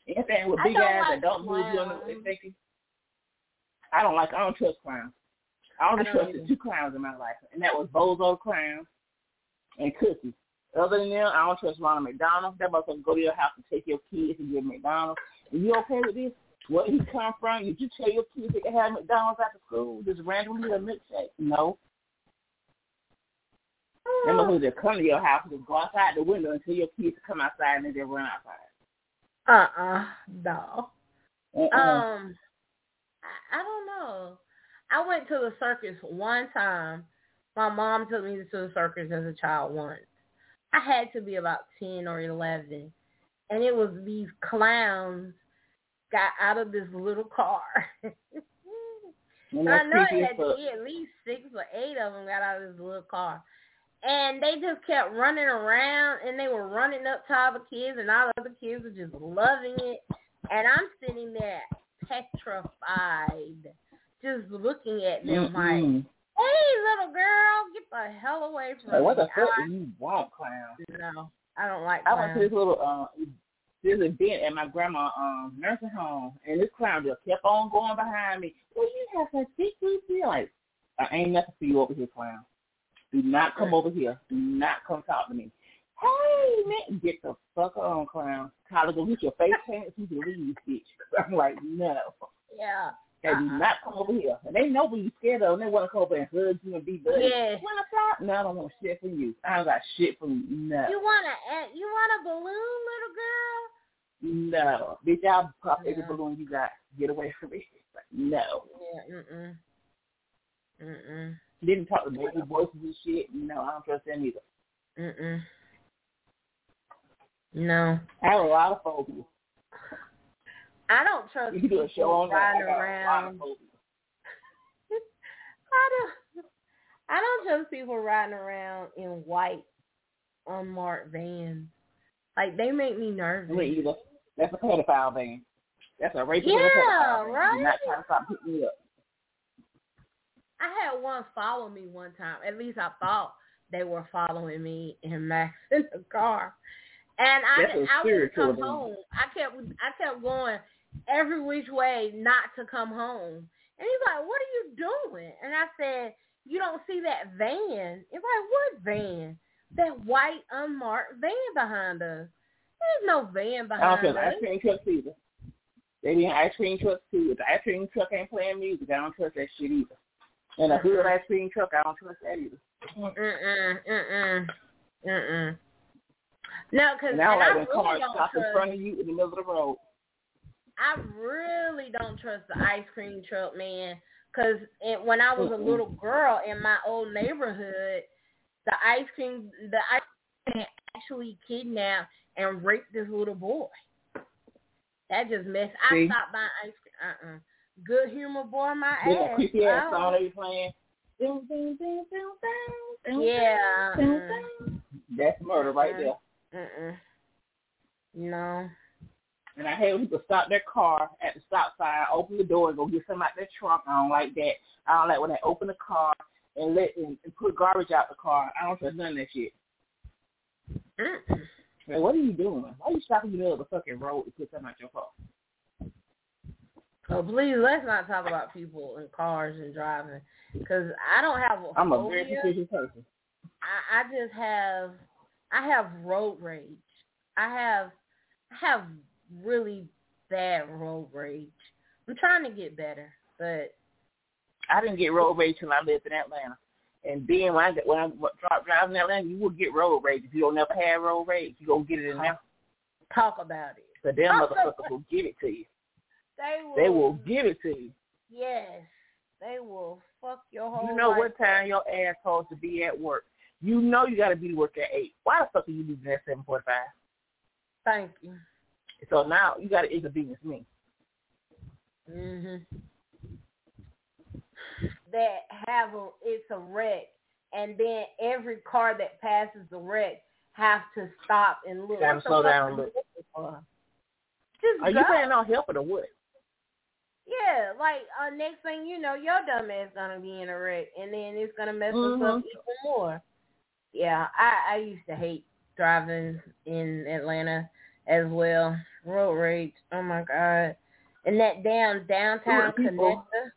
S2: Anything with big eyes
S1: like
S2: that don't move you on the thinking. I don't like. I don't trust clowns. I only
S1: I
S2: trusted two clowns in my life, and that was Bozo Clown and Cookie. Other than them, I don't trust Ronald McDonald. That motherfucker go to your house and take your kids and give McDonald's. And you okay with this? Where he come from? Did you tell your kids they can have McDonald's after school? Just randomly a milkshake? No. That [sighs] motherfucker just come to your house and just go outside the window until your kids to come outside and then they run outside.
S1: Uh uh no.
S2: Uh-uh.
S1: Um, I, I don't know. I went to the circus one time. My mom took me to the circus as a child once. I had to be about ten or eleven, and it was these clowns got out of this little car. [laughs] I know it had to be at least six or eight of them got out of this little car. And they just kept running around and they were running up to all the kids and all the other kids were just loving it. And I'm sitting there petrified, just looking at them like,
S2: Mm-mm.
S1: hey, little girl, get the hell away from
S2: Like, what
S1: me.
S2: the fuck
S1: I,
S2: do you want, clown?
S1: no, I don't like
S2: I went to this little uh this event at my grandma um nursing home and this clown just kept on going behind me. Well you have such big booty like I ain't nothing for you over here, clown. Do not come over here. Do not come talk to me. Hey man, get the fuck on, clown. Tyler, go get your face painted so you can leave, bitch. [laughs] I'm like, no.
S1: Yeah.
S2: Hey, do
S1: Uh-uh.
S2: not come over here. And they know when you scared of them. They want to come over and hug you and be buddies.
S1: Yeah.
S2: When I stop, no, I don't want shit from you. I don't got shit from you. No.
S1: You want a you want a balloon, little girl?
S2: No. Bitch, I'll pop every balloon you got. Get away from me. Like, [laughs] no.
S1: Yeah. Mm mm. Mm mm.
S2: Didn't talk to baby voices and shit. No, I don't trust them either.
S1: Mm mm. No.
S2: I have a lot of phobias.
S1: I don't trust
S2: You can do a show
S1: people
S2: on
S1: riding
S2: I got a lot
S1: around. [laughs] I don't. I don't trust people riding around in white, unmarked vans. Like they make me nervous.
S2: Me either. That's a pedophile van. That's a rapist
S1: Yeah, right?
S2: Not try to stop picking me up.
S1: I had one follow me one time. At least I thought they were following me and Max [laughs] in the car. And I I would come home. I kept I kept going every which way not to come home. And he's like, "What are you doing?" And I said, "You don't see that van?" He's like, "What van?" That white unmarked van behind us. There's no van behind
S2: trust
S1: us.
S2: ice cream trucks either. They be ice cream trucks too. If the ice cream truck ain't playing music, I don't trust that shit either. And a hood ice cream truck, I don't trust that either.
S1: Mm-mm, mm-mm, mm-mm. No, because
S2: And I don't like when
S1: really
S2: cars stop in front of you in the middle of the road.
S1: I really don't trust the ice cream truck man. Because when I was a
S2: Mm-mm.
S1: little girl in my old neighborhood, the ice cream, the ice cream man actually kidnapped and raped this little boy. That just messed. I stopped buying ice cream. Uh-uh. Good humor boy, my
S2: that
S1: ass.
S2: creepy ass song they playing. Ding, ding, ding, ding, ding,
S1: Yeah.
S2: ding,
S1: uh-uh.
S2: ding. That's murder right
S1: Uh-uh.
S2: there.
S1: Mm-mm. No.
S2: And I hate when people stop their car at the stop sign, open the door, and go get something out their trunk. I don't like that. I don't like when they open the car and let and, and put garbage out the car. I don't trust none of that shit.
S1: Mm-mm.
S2: Man, what are you doing? Why are you stopping in the middle of the fucking road to put something out your car?
S1: So please let's not talk about people and cars and driving because I don't have a
S2: I'm a
S1: phobia.
S2: very suspicious person.
S1: I, I just have I have road rage. I have I have really bad road rage. I'm trying to get better, but
S2: I didn't get road rage till I lived in Atlanta. And then when I when I drive driving in Atlanta, you will get road rage. If you don't never have road rage, you gonna get it in there.
S1: talk about it.
S2: So them motherfuckers will give it to you.
S1: They will.
S2: They will give it to you.
S1: Yes, they will fuck your whole.
S2: You know
S1: life
S2: what time your ass supposed to be at work. You know you got to be to work at eight. Why the fuck are you leaving at seven forty-five?
S1: Thank you.
S2: So now you got to inconvenience me.
S1: Mhm. that have a it's a wreck, and then every car that passes the wreck have to stop and look.
S2: Gotta slow down and look.
S1: Just
S2: Are
S1: go.
S2: you planning on helping or what?
S1: Yeah, like uh, next thing you know, your dumb ass gonna be in a wreck, and then it's gonna mess us
S2: Mhm.
S1: up even more. Yeah, I I used to hate driving in Atlanta as well. Road rage, oh my god, and that damn downtown connector.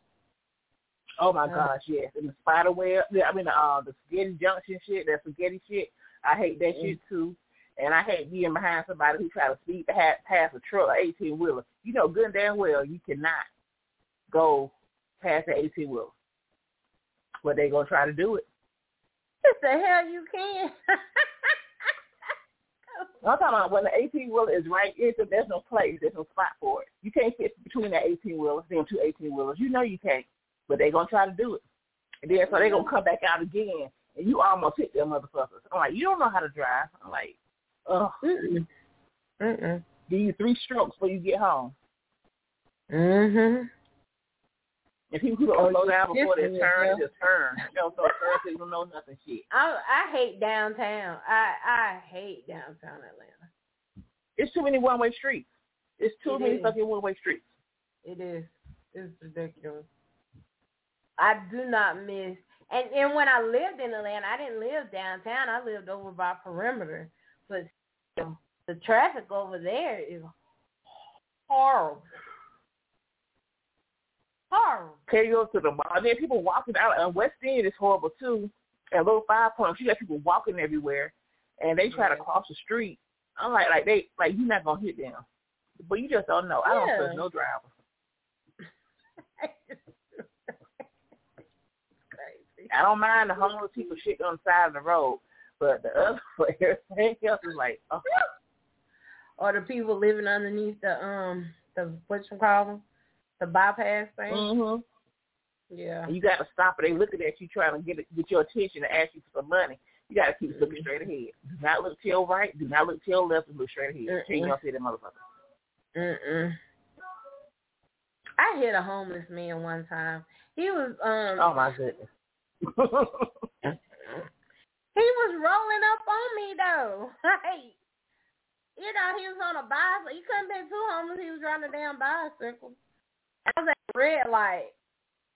S2: Oh my
S1: Yeah.
S2: gosh, yes. And the spider web, I mean, uh, the spaghetti junction shit, that spaghetti shit. I hate that
S1: Mm.
S2: shit too. And I hate being behind somebody who try to speed past, past a truck, or eighteen wheeler. You know good and damn well you cannot go past the eighteen wheeler. But they gonna try to do it.
S1: What the hell you can? [laughs]
S2: I'm talking about when the eighteen wheeler is right in, so there's no place, there's no spot for it. You can't fit between the eighteen wheelers, them two eighteen wheelers. You know you can't. But they gonna try to do it. And then so they gonna come back out again and you almost hit them motherfuckers. I'm like, you don't know how to drive. I'm like, ugh.
S1: Mm-mm. Mm-mm.
S2: Give you three strokes before you get home.
S1: Mhm.
S2: And people who don't slow down before they turn, just turn. You know, so so you don't know nothing shit.
S1: I I hate downtown. I I hate downtown Atlanta.
S2: It's too many one way streets. It's too
S1: It
S2: many
S1: is.
S2: fucking one way streets.
S1: It is. It's ridiculous. I do not miss. And and when I lived in Atlanta, I didn't live downtown. I lived over by perimeter. But still, the traffic over there is horrible. Horrible.
S2: You to the mall? And then people walking out. And West End is horrible too. And Little Five Points, you got people walking everywhere, and they try to cross the street. I'm like, like they, like you're not gonna hit them, but you just don't know. I don't trust no driver. [laughs] I don't mind the homeless people shit on the side of the road, but the other, [laughs] but everything else is like, oh,
S1: Or the people living underneath the um the what you call them, the bypass thing.
S2: mm-hmm.
S1: Yeah.
S2: And you got to stop it. They looking at you trying to get it, get your attention and ask you for some money. You got to keep
S1: Mm-hmm.
S2: looking straight ahead. Do not look to your right. Do not look to your left. And look straight ahead.
S1: Mm-mm.
S2: Change your see that motherfucker.
S1: Mm-mm. I hit a homeless man one time. He was um
S2: Oh my goodness. [laughs]
S1: he was rolling up on me though. [laughs] Like you know, he was on a bicycle. He couldn't be too homeless. He was riding a damn bicycle. I was at red light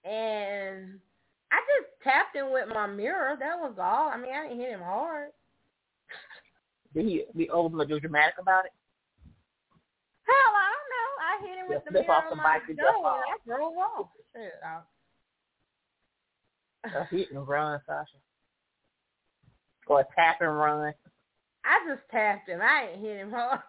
S1: and I just tapped him with my mirror. That was all. I mean, I didn't hit him hard.
S2: Did he be over do dramatic about it?
S1: Hell, I don't know. I hit him with
S2: Just
S1: the mirror
S2: off
S1: on my
S2: and
S1: door
S2: jump
S1: and. I drove off. Shit, I,
S2: A hit and run, Sasha. Or a tap and run. [laughs]
S1: I just tapped him. I didn't hit him hard.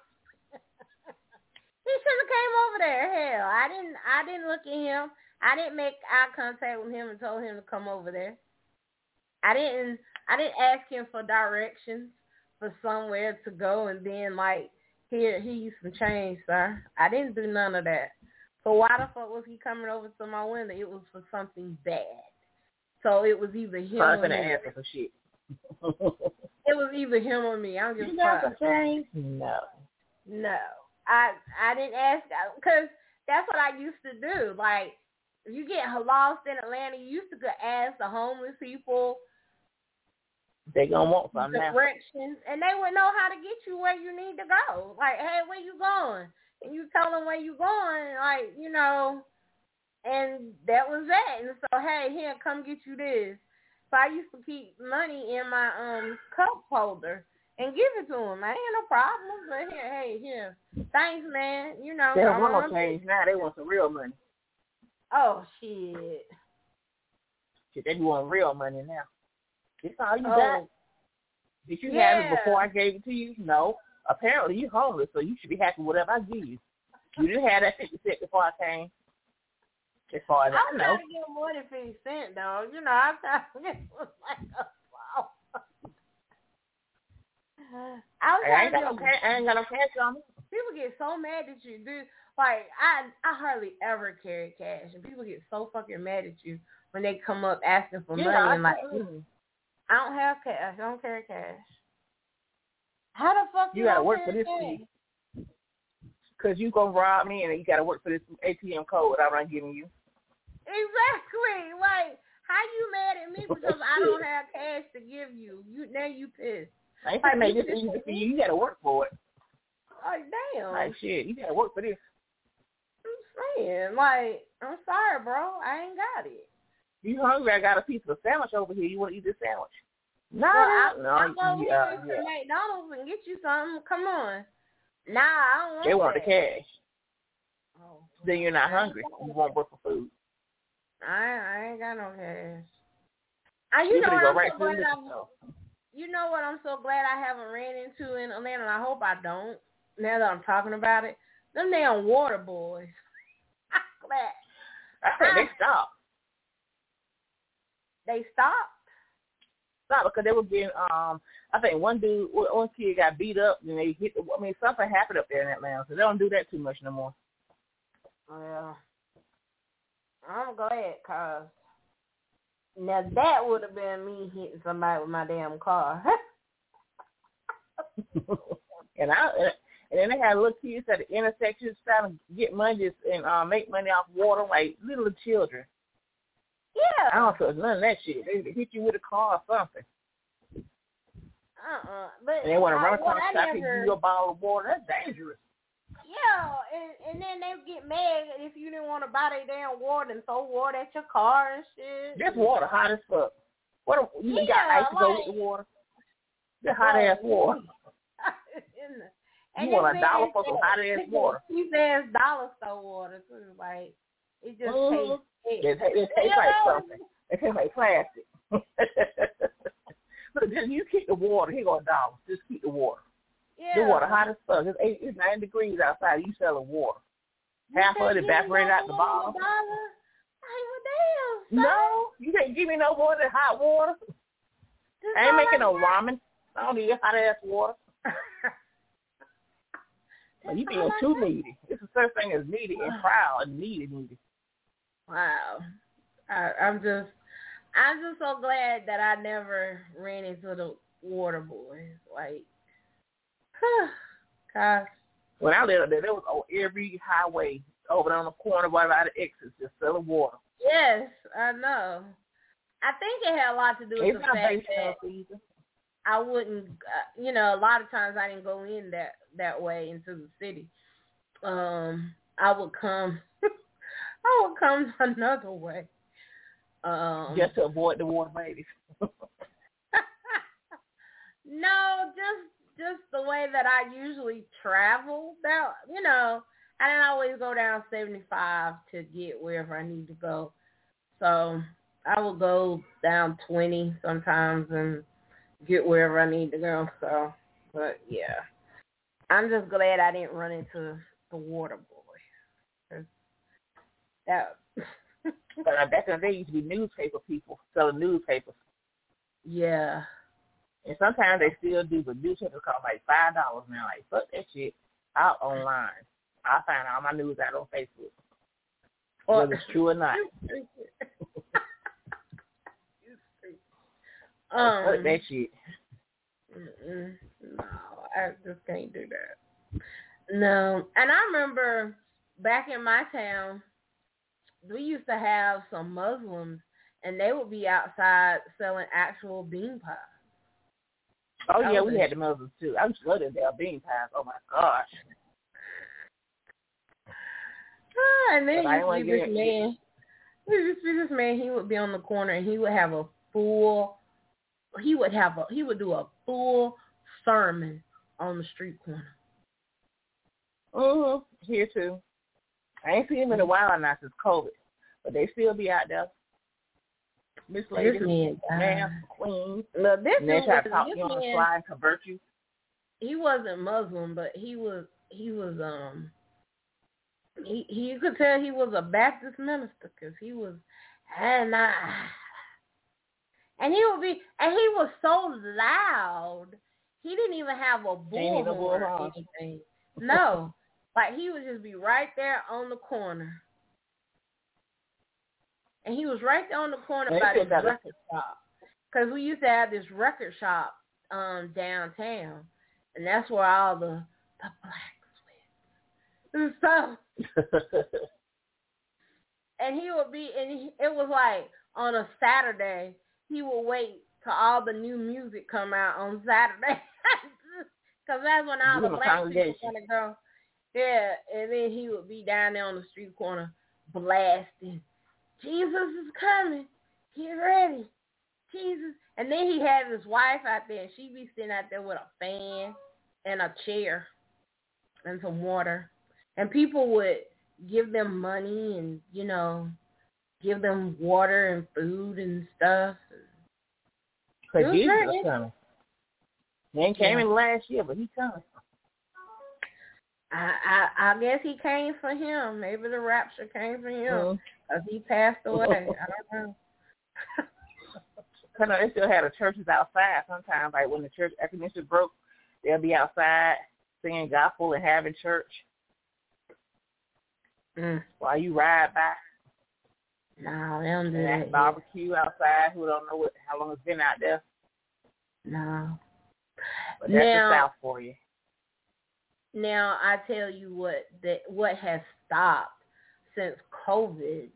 S1: He should have came over there. Hell, I didn't. I didn't look at him. I didn't make eye contact with him and told him to come over there. I didn't. I didn't ask him for directions for somewhere to go and then like here he used some change, sir. I didn't do none of that. So why the fuck was he coming over to my window? It was for something bad. So it was either him
S2: So I was
S1: or
S2: gonna
S1: me.
S2: answer for shit.
S1: It was either him or me. I don't give
S2: you
S1: a
S2: got
S1: fuck.
S2: No.
S1: No, I I didn't ask because that's what I used to do. Like, if you get lost in Atlanta, you used to go ask the homeless people
S2: They gonna want now.
S1: directions, and they would know how to get you where you need to go. Like, hey, where you going? And you tell them where you going, like you know, and that was that. And so, hey, here, come get you this. So I used to keep money in my um cup holder and give it to him. I ain't no problem. But here, hey, here, thanks, man. You know,
S2: They don't want no change now. They want some real money.
S1: Oh shit.
S2: Shit, they want real money now. It's all you
S1: Oh,
S2: got. Did you have it before I gave it to you? No. Apparently you're homeless, so you should be happy with whatever I give you. You didn't have that fifty cent before I came. As far as I
S1: I'm trying to get more than fifty cent though. You know, I'm trying to get like a wow. I was
S2: I ain't got no
S1: get
S2: cash. I ain't got no cash on
S1: people get so mad at you, dude. Like I I hardly ever carry cash, and people get so fucking mad at you when they come up asking for money
S2: I,
S1: and like
S2: mm.
S1: I don't have cash. I don't carry cash. How the fuck
S2: You
S1: you,
S2: gotta work for this
S1: cash?
S2: 'Cause Cause you 'cause you 'cause you gonna rob me, and you got to work for this ATM code I'm not giving you. You didn't have that fifty cent before I came. As far as I know.
S1: Exactly. Like, how you mad at me [laughs] because I don't have cash to give you? You now you pissed.
S2: I ain't like, make this [laughs] easy for you. You gotta work for it.
S1: Like damn.
S2: Like shit, you gotta work for this.
S1: I'm saying, like, I'm sorry, bro. I ain't got it.
S2: You hungry? I got a piece of a sandwich over here. You want to eat this sandwich?
S1: No, well, I, no, I'll go uh, yeah, here yeah. to McDonald's and get you something. Come on. Nah, I don't want
S2: They want
S1: that.
S2: the cash. Oh, then you're not hungry. You won't work for food.
S1: I I ain't got no cash. I, you, you know I'm right so glad I, You know what I'm so glad I haven't ran into in Atlanta, and I hope I don't. Now that I'm talking about it, them damn water boys. [laughs] I'm glad.
S2: I heard they stopped.
S1: They stopped.
S2: Stop because they were getting. Um, I think one dude, one kid got beat up, and they hit. I mean, something happened up there in Atlanta, so they don't do that too much no more.
S1: Well, I'm glad, cause now that would have been me hitting somebody with my damn car. [laughs]
S2: and I and then they had little kids at the intersections trying to get money and uh, make money off water like little children.
S1: Yeah.
S2: I don't trust none of that shit. They hit you with a car or something.
S1: Uh-uh. But
S2: and they want to run across the shop and give you a bottle of water. That's dangerous.
S1: Yeah, and and then they get mad if you didn't want to buy their damn water and throw water at your car and shit.
S2: This water hot as fuck. What a, you yeah, got ice to go with the water? The hot ass water. [laughs] you want a dollar for some hot ass [laughs] water?
S1: He says dollar store water too. Like it just mm-hmm. tastes.
S2: It, it, it tastes like something. It tastes like plastic. [laughs] Look, just you keep the water. Here go a dollar. Just keep the water.
S1: Yeah.
S2: The water hot as fuck. It's eight, it's nine degrees outside. You selling water. Half of it evaporated out the bottom.
S1: Damn,
S2: no, you can't give me no more than hot water. I ain't making no ramen. I don't need hot ass water. [laughs] well, you being too needy. It's the same thing as needy and proud and needy needy.
S1: Wow. I, I'm just I'm just so glad that I never ran into the water boys. Like [sighs] Gosh.
S2: When I lived there, there was on every highway over there on the corner right by the exits just selling water.
S1: Yes, I know. I think it had a lot to do with
S2: it's
S1: the fact that. I wouldn't, uh, you know, a lot of times I didn't go in that that way into the city. Um, I would come, [laughs] I would come [laughs] another way. Um,
S2: just to avoid the water babies. [laughs]
S1: no, just just the way that I usually travel. That you know, I didn't always go down 75 to get wherever I need to go. So I will go down 20 sometimes and get wherever I need to go. So, but yeah, I'm just glad I didn't run into the water boy. That. [laughs]
S2: but back in the day, used to be newspaper people selling newspapers.
S1: Yeah.
S2: And sometimes they still do, but newspapers cost like five dollars now. Like fuck that shit. Out online. I find all my news out on Facebook. Whether it's true or not. [laughs]
S1: um,
S2: fuck that shit.
S1: No, I just can't do that. No, and I remember back in my town, we used to have some Muslims, and they would be outside selling actual bean pies.
S2: Oh yeah, we had the Muslims too. I just love their bean pies. Oh my gosh.
S1: Ah, and then you see this man. You see this man. He would be on the corner and he would have a full. He would have a. He would do a full sermon on the street corner.
S2: Mhm. Here too. I ain't seen him in a while now since COVID, but they still be out there Miss Lady, man, ma'am, queen.
S1: Look, this
S2: and they try to talk you on the fly and convert you.
S1: He wasn't Muslim, but he was he was um he he you could tell he was a Baptist minister because he was and I and he would be and he was so loud he didn't even have a bullhorn or anything. No, like he would just be right there on the corner and he was right there on the corner by this record shop. Because we used to have this record shop um downtown, and that's where all the the blacks went and stuff. [laughs] and he would be, and he, it was like on a Saturday, he would wait till all the new music come out on [laughs] Saturday, because that's when all the black people want to go. Yeah, and then he would be down there on the street corner blasting, Jesus is coming, get ready, Jesus. And then he had his wife out there, and she'd be sitting out there with a fan and a chair and some water, and people would give them money and you know give them water and food and stuff.
S2: Cause Jesus is coming. He ain't came in last year, but he coming.
S1: I, I I guess he came for him. Maybe the rapture came for him because mm-hmm. he passed away. I don't [laughs] know.
S2: Cause they still had the churches outside sometimes. Like when the church air conditioning broke, they'll be outside singing gospel and having church.
S1: Mm.
S2: While you ride by.
S1: No, they don't do
S2: and
S1: that.
S2: Barbecue outside. Who don't know what how long it's been out there.
S1: No.
S2: But that's now, the South for you.
S1: Now I tell you what that what has stopped since COVID.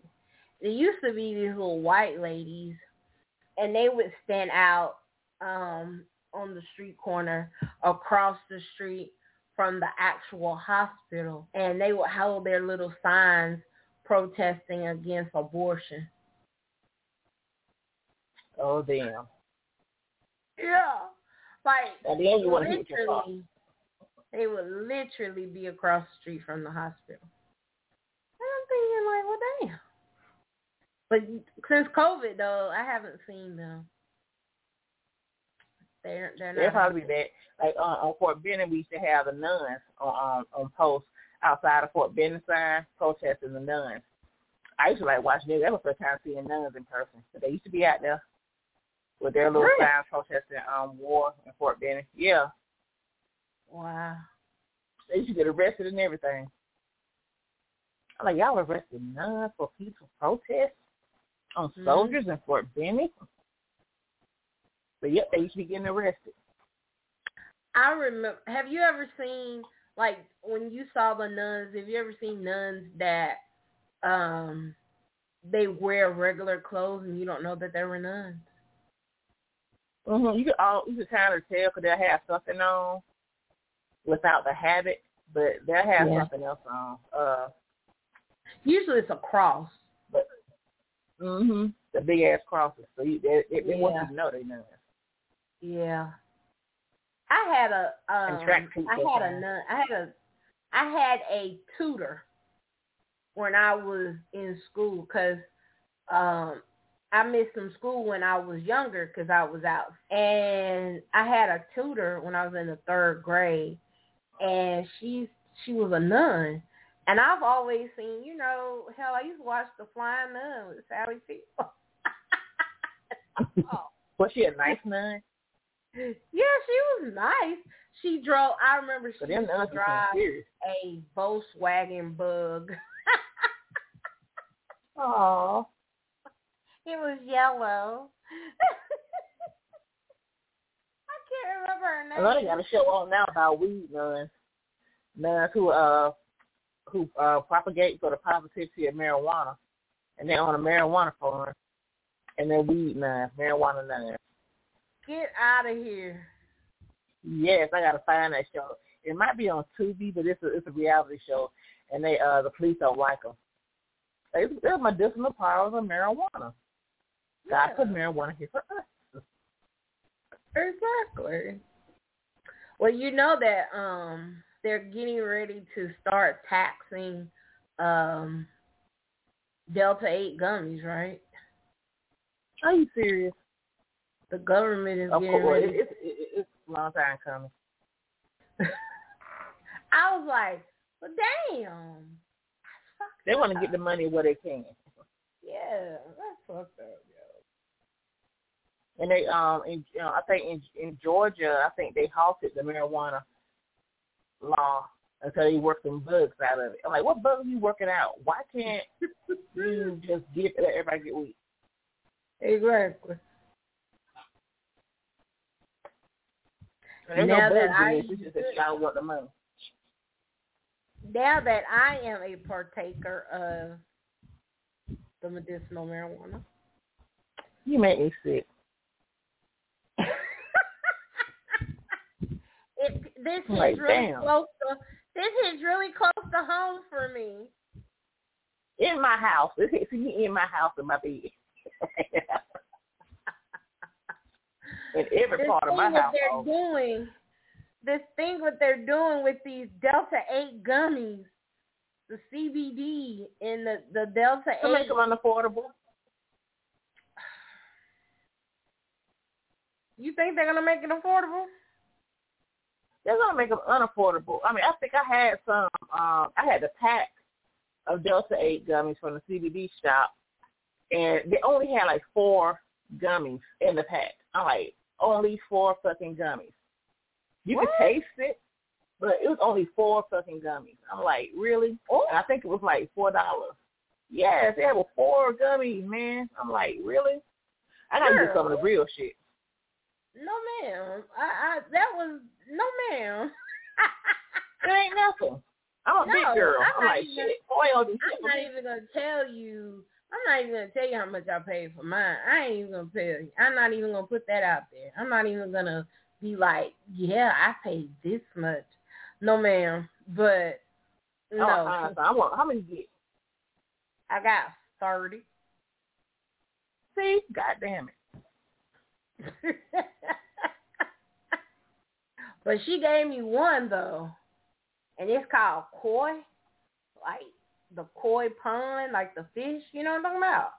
S1: There used to be these little white ladies, and they would stand out um, on the street corner across the street from the actual hospital, and they would hold their little signs protesting against abortion.
S2: Oh damn!
S1: Yeah, like
S2: and
S1: they would literally be across the street from the hospital. And I'm thinking like, well, damn. But since COVID though, I haven't seen them. They're they're not.
S2: They'll probably be back. Like uh, on Fort Benning, we used to have the nuns on um, on post outside of Fort Benning sign protesting the nuns. I used to like watching them. That was the first time seeing nuns in person. But they used to be out there with their little really? signs protesting um war in Fort Benning. Yeah.
S1: Wow.
S2: They used to get arrested and everything. I'm like, y'all arrested nuns for peaceful protests on mm-hmm. soldiers in Fort Benning? But yep, they used to be getting arrested.
S1: I remember. Have you ever seen like when you saw the nuns? Have you ever seen nuns that um they wear regular clothes and you don't know that they were nuns?
S2: Mhm. You could all you could kind of tell because they have something on without the habit, but they'll have yeah. something else on. Uh,
S1: Usually it's a cross.
S2: But mhm, the big ass crosses. So you, they, they, they yeah. want you to know they know.
S1: Yeah. I had a um, I had a nun, I had a I had a tutor when I was in school because um, I missed some school when I was younger because I was out, and I had a tutor when I was in the third grade, and she's she was a nun. And I've always seen, you know, hell, I used to watch The Flying Nun with Sally Field.
S2: oh. [laughs] Was she a nice nun?
S1: Yeah, she was nice. She drove. I remember she used to drive a Volkswagen Bug.
S2: Oh, [laughs]
S1: it was yellow. [laughs] can't remember her name. I
S2: know they got a show on now about weed nuns, nuns who uh who uh propagate for the positivity of marijuana, and they're on a marijuana farm, and they're weed nuns, marijuana nuns.
S1: Get out of here.
S2: Yes, I gotta find that show. It might be on Tubi, but it's a it's a reality show, and they uh the police don't like them. It's, it's medicinal powers of marijuana. God put marijuana here for us.
S1: Exactly. Well, you know that um they're getting ready to start taxing um Delta 8 gummies, right?
S2: Are you serious?
S1: The government is
S2: of
S1: getting
S2: course.
S1: ready.
S2: It's, it's, it's a long time coming. [laughs]
S1: I was like, well, damn.
S2: They want to get the money where they can.
S1: Yeah, that's fucked up
S2: and they um in you know, I think in in Georgia I think they halted the marijuana law until they work some bugs out of it. I'm like, what bugs are you working out? Why can't [laughs] you just get let everybody get weed?
S1: Exactly.
S2: There's now no that I, in It's just that y'all want the money.
S1: Now that I am a partaker of the medicinal marijuana.
S2: You make me sick.
S1: This is
S2: Like,
S1: really
S2: damn.
S1: close to this is really close to home for me.
S2: In my house. [laughs] You in my house in my bed. [laughs] in every
S1: this
S2: part of my house.
S1: they're doing, this thing what they're doing with these Delta Eight gummies, the CBD and the the Delta Eight.
S2: To make them unaffordable.
S1: You think they're gonna make it affordable?
S2: They're gonna make them unaffordable. I mean, I think I had some. Um, I had a pack of Delta Eight gummies from the CBD shop, and they only had like four gummies in the pack. I'm like, only four fucking gummies. You
S1: What?
S2: could taste it, but it was only four fucking gummies. I'm like, really?
S1: Oh.
S2: And I think it was like four dollars. Yes, they had four gummies, man. I'm like, really? I gotta get some of the real shit.
S1: No, ma'am. I, I that was no, ma'am. [laughs]
S2: It ain't nothing. I'm a
S1: No,
S2: big girl.
S1: I'm
S2: I'm,
S1: not
S2: like,
S1: even-
S2: shit, oil.
S1: I'm not even gonna tell you. I'm not even gonna tell you how much I paid for mine. I ain't even gonna tell you. I'm not even gonna put that out there. I'm not even gonna be like, yeah, I paid this much. No, ma'am. But no,
S2: Oh, uh, I want how many get?
S1: I got thirty.
S2: See, God damn it. [laughs]
S1: but she gave me one though, and it's called koi, like the koi pond, like the fish. You know what I'm talking about?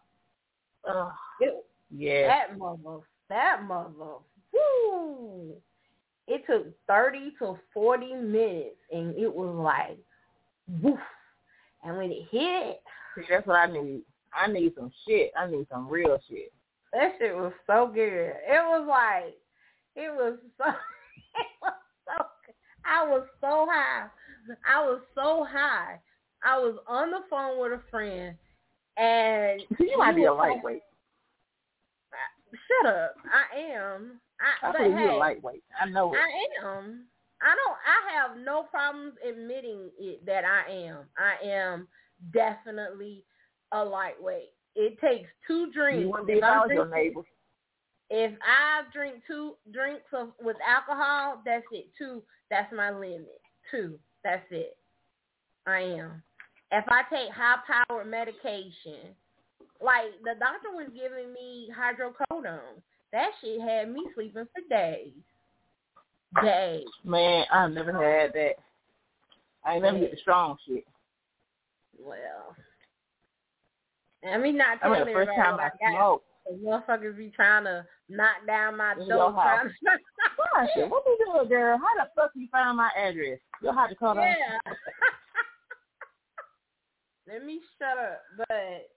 S2: Ugh,
S1: It,
S2: yeah.
S1: That mother, that mother, whoo! It took thirty to forty minutes, and it was like, woof. And when it hit,
S2: See, that's what I need. I need some shit. I need some real shit.
S1: that shit was so good. It was like, it was so, [laughs] it was. I was so high. I was so high. I was on the phone with a friend, and [laughs]
S2: you might be a lightweight.
S1: Shut up. I am. I,
S2: I
S1: but hey,
S2: you're a lightweight. I know it.
S1: I am. I don't. I have no problems admitting it that I am. I am definitely a lightweight. It takes two drinks.
S2: You wouldn't be
S1: If
S2: if I
S1: I'm
S2: was your
S1: drinking-
S2: neighbor.
S1: If I drink two drinks of with alcohol, that's it. Two. That's my limit. Two. That's it. I am. If I take high powered medication, like the doctor was giving me hydrocodone, that shit had me sleeping for days. Days.
S2: Man, I've never had that. I ain't never get the strong shit.
S1: Well, I mean, not
S2: I mean, the first time I
S1: I
S2: smoked,
S1: motherfuckers be trying to knock down my door.
S2: your house.
S1: To...
S2: gosh, [laughs] what you doing, girl? How the fuck you find my address? You'll have to call
S1: yeah. [laughs] Let me shut up. But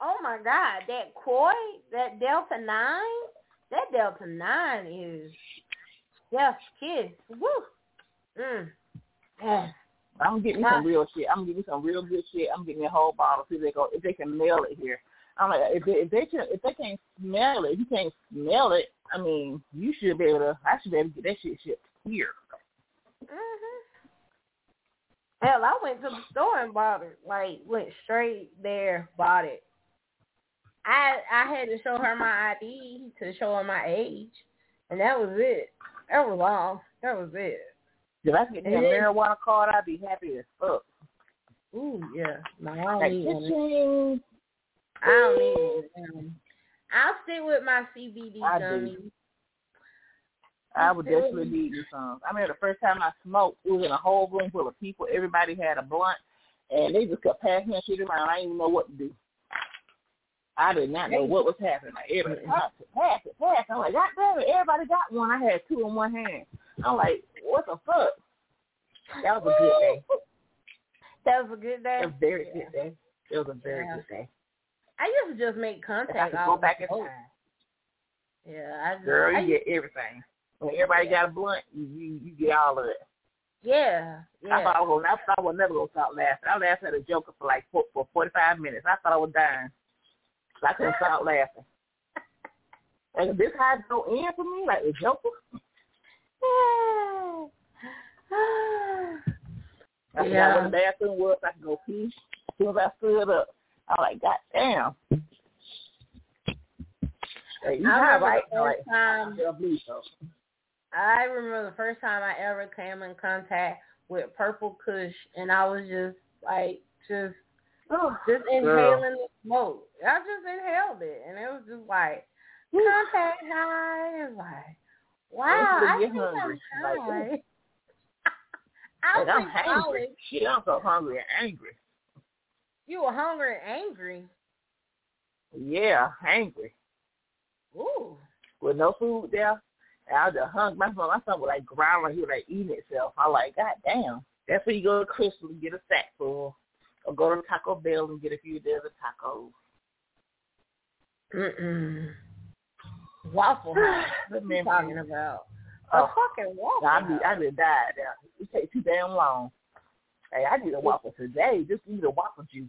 S1: oh my god, that koi, that Delta Nine, that Delta Nine is just kiss. Woo. Mm. Yeah. [sighs]
S2: I'm getting me some real shit. I'm getting me some real good shit. I'm getting me a whole bottle. See if they go if they can mail it here. I'm like if they if they can if they can't smell it, if you can't smell it, I mean, you should be able to I should be able to get that shit shipped here.
S1: Mhm. Hell, I went to the store and bought it. Like went straight there, bought it. I I had to show her my ID to show her my age, and that was it. That was all. That was it.
S2: If I could get a marijuana card, I'd be happy as fuck.
S1: Ooh, yeah. No, I don't
S2: Like,
S1: need. I don't need. Um, I'll stick with my CBD
S2: I do. I would definitely need you some. I mean, the first time I smoked, it was in a whole room full of people. Everybody had a blunt, and they just kept passing that shit around. I didn't even know what to do. I did not know what was happening. Like, everybody, pass it, pass it, pass it. I'm like, God damn it, everybody got one. I had two in one hand. I'm like, what the fuck? That was a good day.
S1: That was a good day.
S2: It was a very
S1: Yeah.
S2: good day. It was a very
S1: Yeah.
S2: good day.
S1: I used to just make
S2: If I
S1: contact.
S2: could
S1: all
S2: go back in time.
S1: Yeah, I just,
S2: Girl,
S1: I
S2: you get everything. When everybody got a blunt, you, you, get all of it.
S1: Yeah,
S2: I thought
S1: yeah.
S2: I was gonna, I thought I was never gonna stop laughing. I laughed at a joker for like four, for forty five minutes. I thought I was dying. So I couldn't [laughs] stop laughing. Like this it go in for me, like [sighs] the joker. Yeah. I
S1: Yeah.
S2: where the bathroom was. I could go pee. As soon as I stood up, I'm like, God damn.
S1: Hey, you I remember right? the first time. I remember the first time I ever came in contact with purple Kush, and I was just like, just, oh, just inhaling girl. the smoke. I just inhaled it, and it was just like contact high. It's like, wow, I think hungry. I'm high. Like, [laughs] I was
S2: I'm hungry. Shit, I'm so hungry and angry.
S1: You were hungry and angry.
S2: Yeah, angry.
S1: Ooh.
S2: With no food there, I just hung my son. My son was like growling. He was like eating itself. I like, God damn. That's where you go to Krystal and get a sack full, or go to Taco Bell and get a few dozen tacos.
S1: Mm-mm. Waffle [sighs] House. what are you talking about? A oh, fucking waffle
S2: I be, I just died there. It takes too damn long. Hey, I need a waffle today. Just need a waffle juice.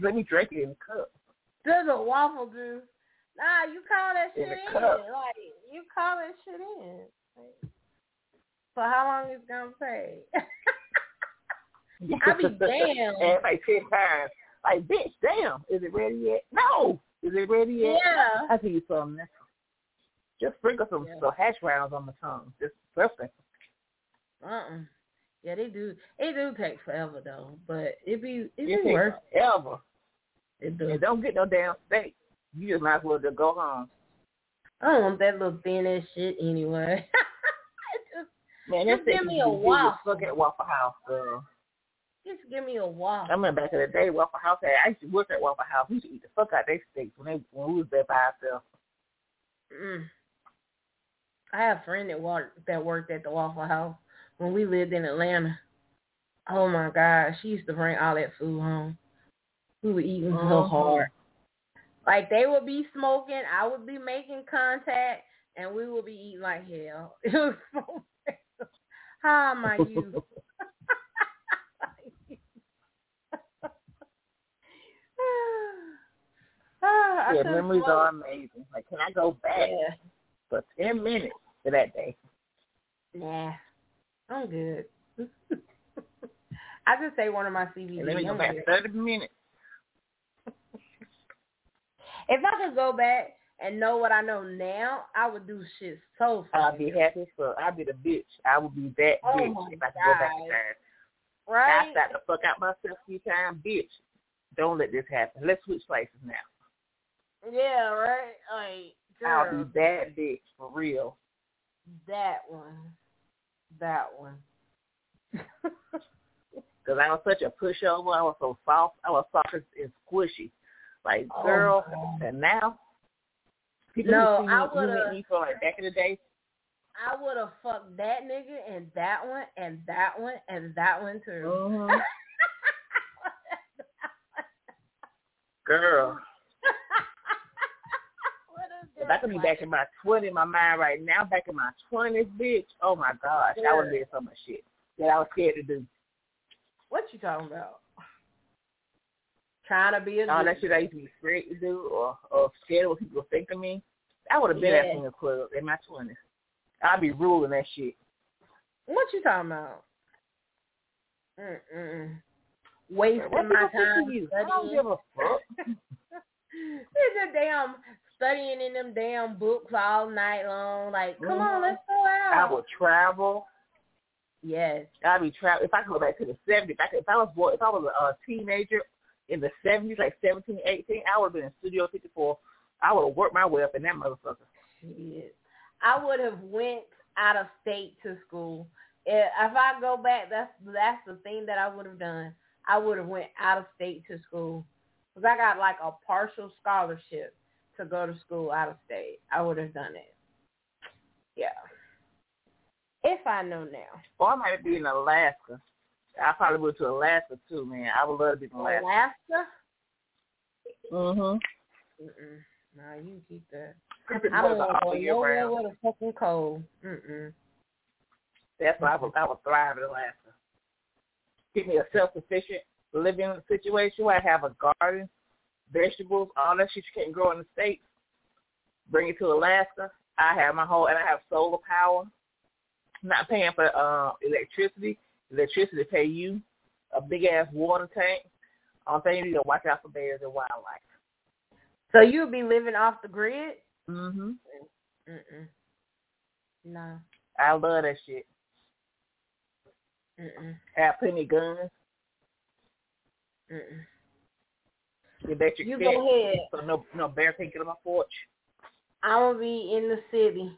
S2: Let me drink it in a cup.
S1: There's a waffle juice. Nah, you call that shit in. in. Like you call that shit in. Like, for how long it's gonna take? [laughs] I be damn.
S2: and like ten times. Like, bitch, damn, is it ready yet? No. Is it ready yet?
S1: Yeah.
S2: I tell you something. Just sprinkle some, yeah. some hash browns on the tongue. Just something.
S1: Uh-uh. Yeah, they do. It do take forever though, but it be it,
S2: it
S1: be worth
S2: forever.
S1: It do.
S2: And don't get no damn steak. You just might as well just go home.
S1: I don't want that little thin ass shit anyway.
S2: just, [laughs] Man, just give me a waffle. Look at Waffle House, girl.
S1: Just give me a waffle. I
S2: remember back in the day, Waffle House had. I used to work at Waffle House. We used to eat the fuck out their steaks when they when we was there by ourselves.
S1: Mm. I have a friend that worked that worked at the Waffle House when we lived in Atlanta. Oh my God, she used to bring all that food home. We were eating uh-huh. so hard. Like they would be smoking, I would be making contact, and we would be eating like hell. [laughs] It was so How am I you? [laughs] [sighs]
S2: ah, yeah, memories are amazing. Like, can I go back yeah. for ten minutes to that day?
S1: Nah, I'm good. [laughs] I just say one of my CBD.
S2: Let me go back thirty minutes.
S1: If I could go back and know what I know now, I would do shit so
S2: fast. I'd be happy for I'd be the bitch. I would be that
S1: oh
S2: bitch if I could go back in time.
S1: Right?
S2: I got to fuck out myself a few times, bitch. Don't let this happen. Let's switch places now.
S1: Yeah, right. Like, girl,
S2: I'll be that bitch for real.
S1: That one. That one. [laughs]
S2: Because I was such a pushover. I was so soft. I was soft and squishy. Like, oh, girl, and now people
S1: no,
S2: I would have me for like back in the day.
S1: I would have fucked that nigga and that one and that one and that one too.
S2: Mm-hmm. [laughs] girl. If I could be back in my twenty, my mind right now, back in my twenties, bitch. Oh my gosh, yeah. I would have did so much shit that I was scared to do.
S1: What you talking about? trying to be a
S2: all that shit I used to be afraid to do or or scared of what people think of me. I would have been yeah. at the club in my twenties. I'd be ruling that shit.
S1: What you talking about? Mm-mm. Wasting my time. I
S2: don't give a fuck. [laughs]
S1: it's a damn studying in them damn books all night long. Like, come mm-hmm. on, let's go out.
S2: I would travel.
S1: Yes.
S2: I'd be travel. If I could go back to the seventies, if I was boy, if I was a, a teenager in the 70s, like 17, 18, I would have been in Studio 54. I would have worked my way up in that motherfucker.
S1: Shit. I would have went out of state to school. If, if I go back, that's that's the thing that I would have done. I would have went out of state to school because I got like a partial scholarship to go to school out of state. I would have done it. Yeah. If I know now.
S2: Or I might be in Alaska. I probably would to Alaska too, man. I would love to be in Alaska.
S1: Alaska?
S2: Mhm.
S1: Mm-mm. Nah, you keep that. I don't want to go nowhere with a fucking cold. Mm-mm.
S2: That's why I would, I would thrive in Alaska. Give me a self-sufficient living situation where I have a garden, vegetables, all that shit you can't grow in the States. Bring it to Alaska. I have my whole, and I have solar power. not paying for uh electricity electricity pay you, a big ass water tank, Only thing you need to watch out for bears and wildlife.
S1: So you'll be living off the grid?
S2: Mhm.
S1: Mm-mm. No.
S2: I love that shit.
S1: Mm-mm.
S2: Have plenty of guns.
S1: Mm-mm.
S2: Your
S1: You
S2: fence,
S1: go ahead.
S2: So no no bear can get on my porch.
S1: I'm gonna be in the city,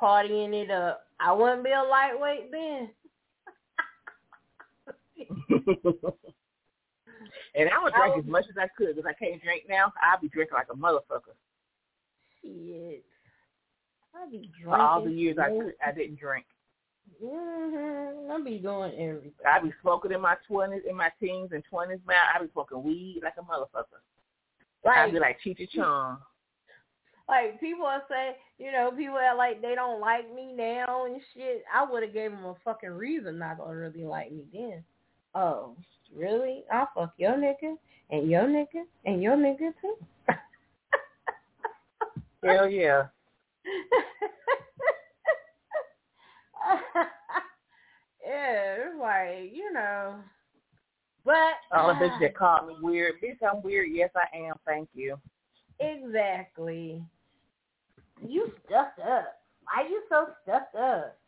S1: partying it up. I wouldn't be a lightweight then. [laughs]
S2: and I would
S1: I
S2: drink as much as I could because I can't drink now. I'll be drinking like a motherfucker.
S1: Shit. I'd be drinking.
S2: For all the years I could, I didn't drink.
S1: Mm-hmm. I be doing everything.
S2: I be smoking in my twenties, in my teens and twenties. Man, I be smoking weed like a motherfucker. I be like Cheech Chong.
S1: like people will say, you know, people that like they don't like me now and shit. I would have gave them a fucking reason not to really like me then. Oh, really? I'll fuck your nigga and your nigga and your nigga too. [laughs]
S2: Hell yeah. [laughs]
S1: yeah, like you know, but oh,
S2: All the bitches that called me weird. Bitch, I'm weird. Yes, I am. Thank you.
S1: exactly. You stuck up. Why you so stuck up?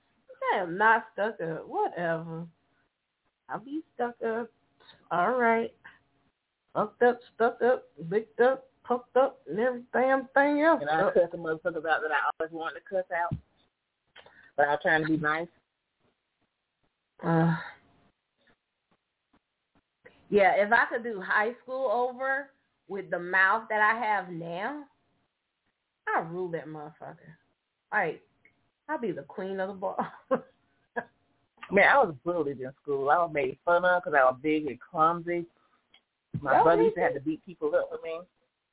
S1: I am not stuck up. Whatever. I'll be stuck up. All right. Fucked up, stuck up, licked up, puffed up, and every damn thing else.
S2: And I cuss the motherfuckers out that I always wanted to cuss out. But I'm trying to be nice.
S1: Uh, yeah, if I could do high school over with the mouth that I have now, I'd rule that motherfucker. Like, I'd be the queen of the ball. [laughs]
S2: Man, I was bullied in school. I was made fun of because I was big and clumsy. My
S1: Oh,
S2: brother used to have to beat people up with me.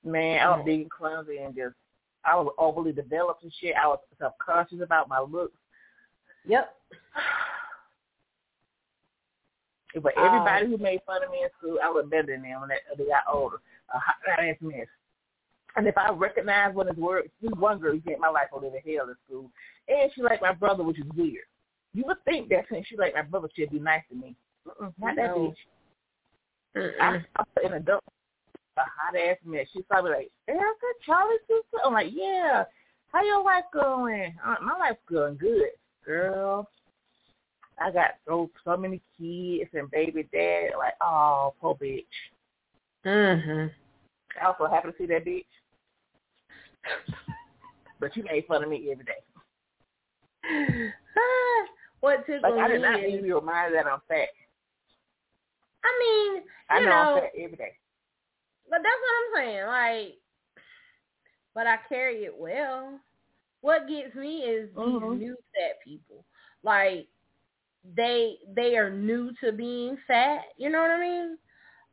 S2: Man, I was
S1: Mhm.
S2: big and clumsy and just, I was overly developed and shit. I was self-conscious about my looks.
S1: yep. [sighs] [sighs] [sighs]
S2: But
S1: Oh.
S2: everybody who made fun of me in school, I was better than them when they, they got older. A hot ass mess. And if I recognize one of his words, this one girl who my life go to hell in school, and she liked my brother, which is weird. You would think that since she liked my brother, she'd be nice to me. Mm-mm, not that
S1: No.
S2: bitch. I, I put in a a hot ass mess. She's probably like, Erica, Charlie, sister. I'm like, yeah. How your life going? Uh, my life's going good, girl. I got so so many kids and baby dad. Like, oh, poor bitch.
S1: Mhm.
S2: I also happy to see that bitch. [laughs] But you made fun of me every day. [sighs]
S1: what tickled
S2: Like I did not need to be reminded that I'm fat.
S1: I mean,
S2: I
S1: you
S2: know, I'm fat every day.
S1: but that's what I'm saying. Like, but I carry it well. What gets me is
S2: Mhm.
S1: these new fat people. Like, they they are new to being fat. You know what I mean?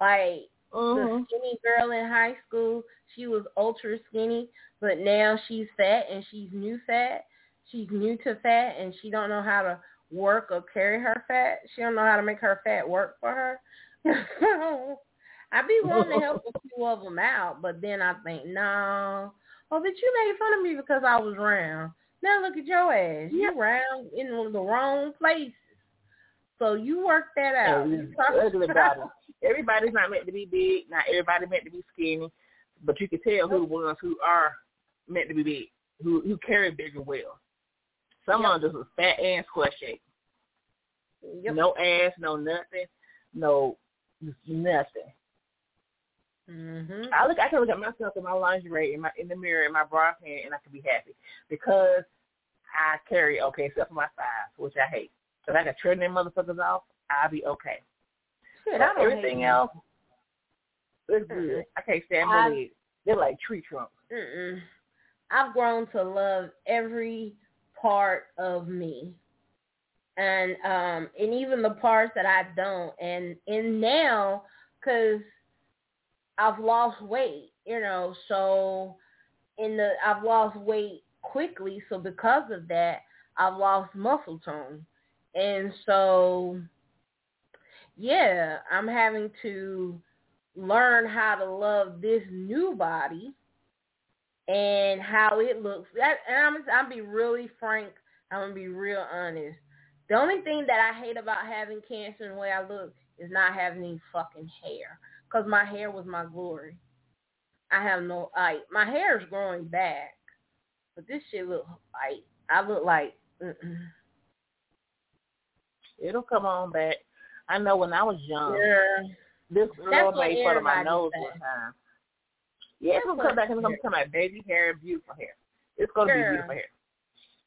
S1: Like
S2: Mm-hmm.
S1: the skinny girl in high school, she was ultra skinny, but now she's fat and she's new fat. She's new to fat and she don't know how to work or carry her fat. She don't know how to make her fat work for her. [laughs] I'd be wanting to help a [laughs] few of them out, but then I think, no. Oh, but you made fun of me because I was round. Now look at your ass. You round in the wrong places. So you work that out.
S2: And
S1: You
S2: these
S1: talk-
S2: ugly bodies. [laughs] Everybody's not meant to be big. Not everybody meant to be skinny. But you can tell who the ones who are meant to be big, who who carry bigger well. Some of them just was fat and square shaped.
S1: Yep.
S2: No ass, no nothing, no nothing.
S1: Mhm.
S2: I look, I can look at myself in my lingerie, in my in the mirror, in my bra pant, and I can be happy because I carry okay, except for my thighs, which I hate. If I can trim them motherfuckers off, I'll be okay.
S1: Shit,
S2: But
S1: I don't
S2: everything else good. I can't stand
S1: I-
S2: They're like tree trunks.
S1: Mm-mm. I've grown to love every part of me, and um, and even the parts that I don't. And and now, cause I've lost weight, you know, so in the I've lost weight quickly. So because of that, I've lost muscle tone, and so yeah, I'm having to learn how to love this new body and how it looks. That and I'm I'm be really frank. I'm gonna be real honest. The only thing that I hate about having cancer and the way I look is not having any fucking hair. because my hair was my glory. I have no like my hair is growing back, but this shit look like I look like. Mm-mm.
S2: It'll come on back. I know when I was young,
S1: Yeah,
S2: this girl made fun of my nose
S1: says.
S2: one time. Yeah, it's gonna come back and it's gonna come back baby hair and beautiful hair. It's gonna be beautiful hair.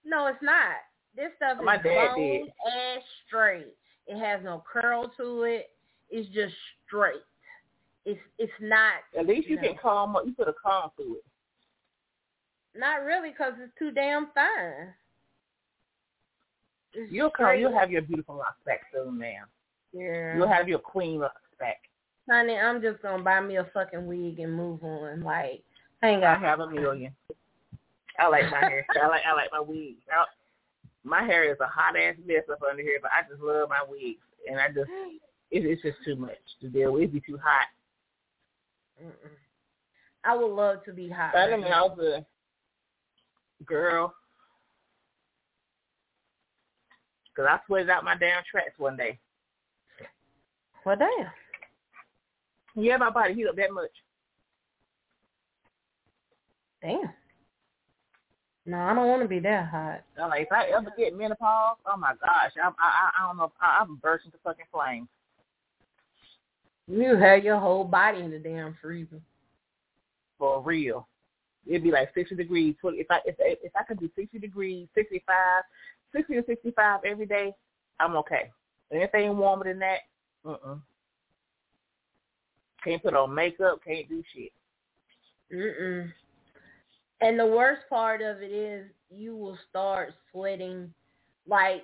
S1: no, it's not. This stuff is
S2: My dad
S1: long
S2: did.
S1: and straight. It has no curl to it. It's just straight. It's it's not.
S2: At least you
S1: No.
S2: can comb up. You put a comb through it.
S1: Not really, because it's too damn fine. It's
S2: You'll come. You'll have your beautiful locks back soon, ma'am.
S1: Yeah.
S2: You'll have your queen locks back.
S1: Honey, I'm just gonna buy me a fucking wig and move on. Like, I ain't
S2: I
S1: got
S2: have a million. I like my hair. I like I like my wigs. I, my hair is a hot ass mess up under here, but I just love my wigs, and I just [gasps] it, it's just too much to deal with. It'd be too hot.
S1: Mm-mm. I would love to be hot.
S2: I
S1: right
S2: mean, I was a girl. Cause I sweated out my damn tracks one day.
S1: Well, damn.
S2: Yeah, my body heat up that much.
S1: Damn. No, I don't want to be that hot.
S2: I'm like, if I ever get menopause, oh my gosh, I'm, I, I, I don't know, if I, I'm bursting into fucking flames.
S1: You have your whole body in the damn freezer.
S2: for real. It'd be like sixty degrees. If I if if I could do sixty degrees, sixty five, sixty to sixty five every day, I'm okay. Anything warmer than that, uh Can't put on makeup. Can't do shit.
S1: Mm-mm. And the worst part of it is you will start sweating like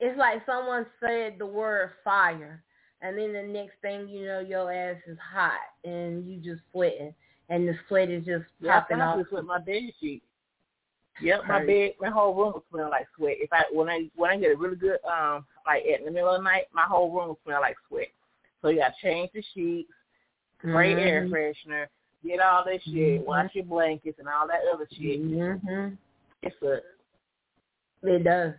S1: it's like someone said the word fire and then the next thing you know your ass is hot and you just sweating and the sweat is just
S2: Yeah,
S1: popping
S2: I
S1: off.
S2: just with my bed sheet. Yep, my bed, my whole room will smell like sweat. If I when I when I get a really good um like at in the middle of the night, my whole room will smell like sweat. So you got to change the sheets, spray air
S1: Mhm.
S2: freshener, get all that shit,
S1: Mhm.
S2: wash your blankets and all that other shit.
S1: Mhm.
S2: It's a
S1: It does.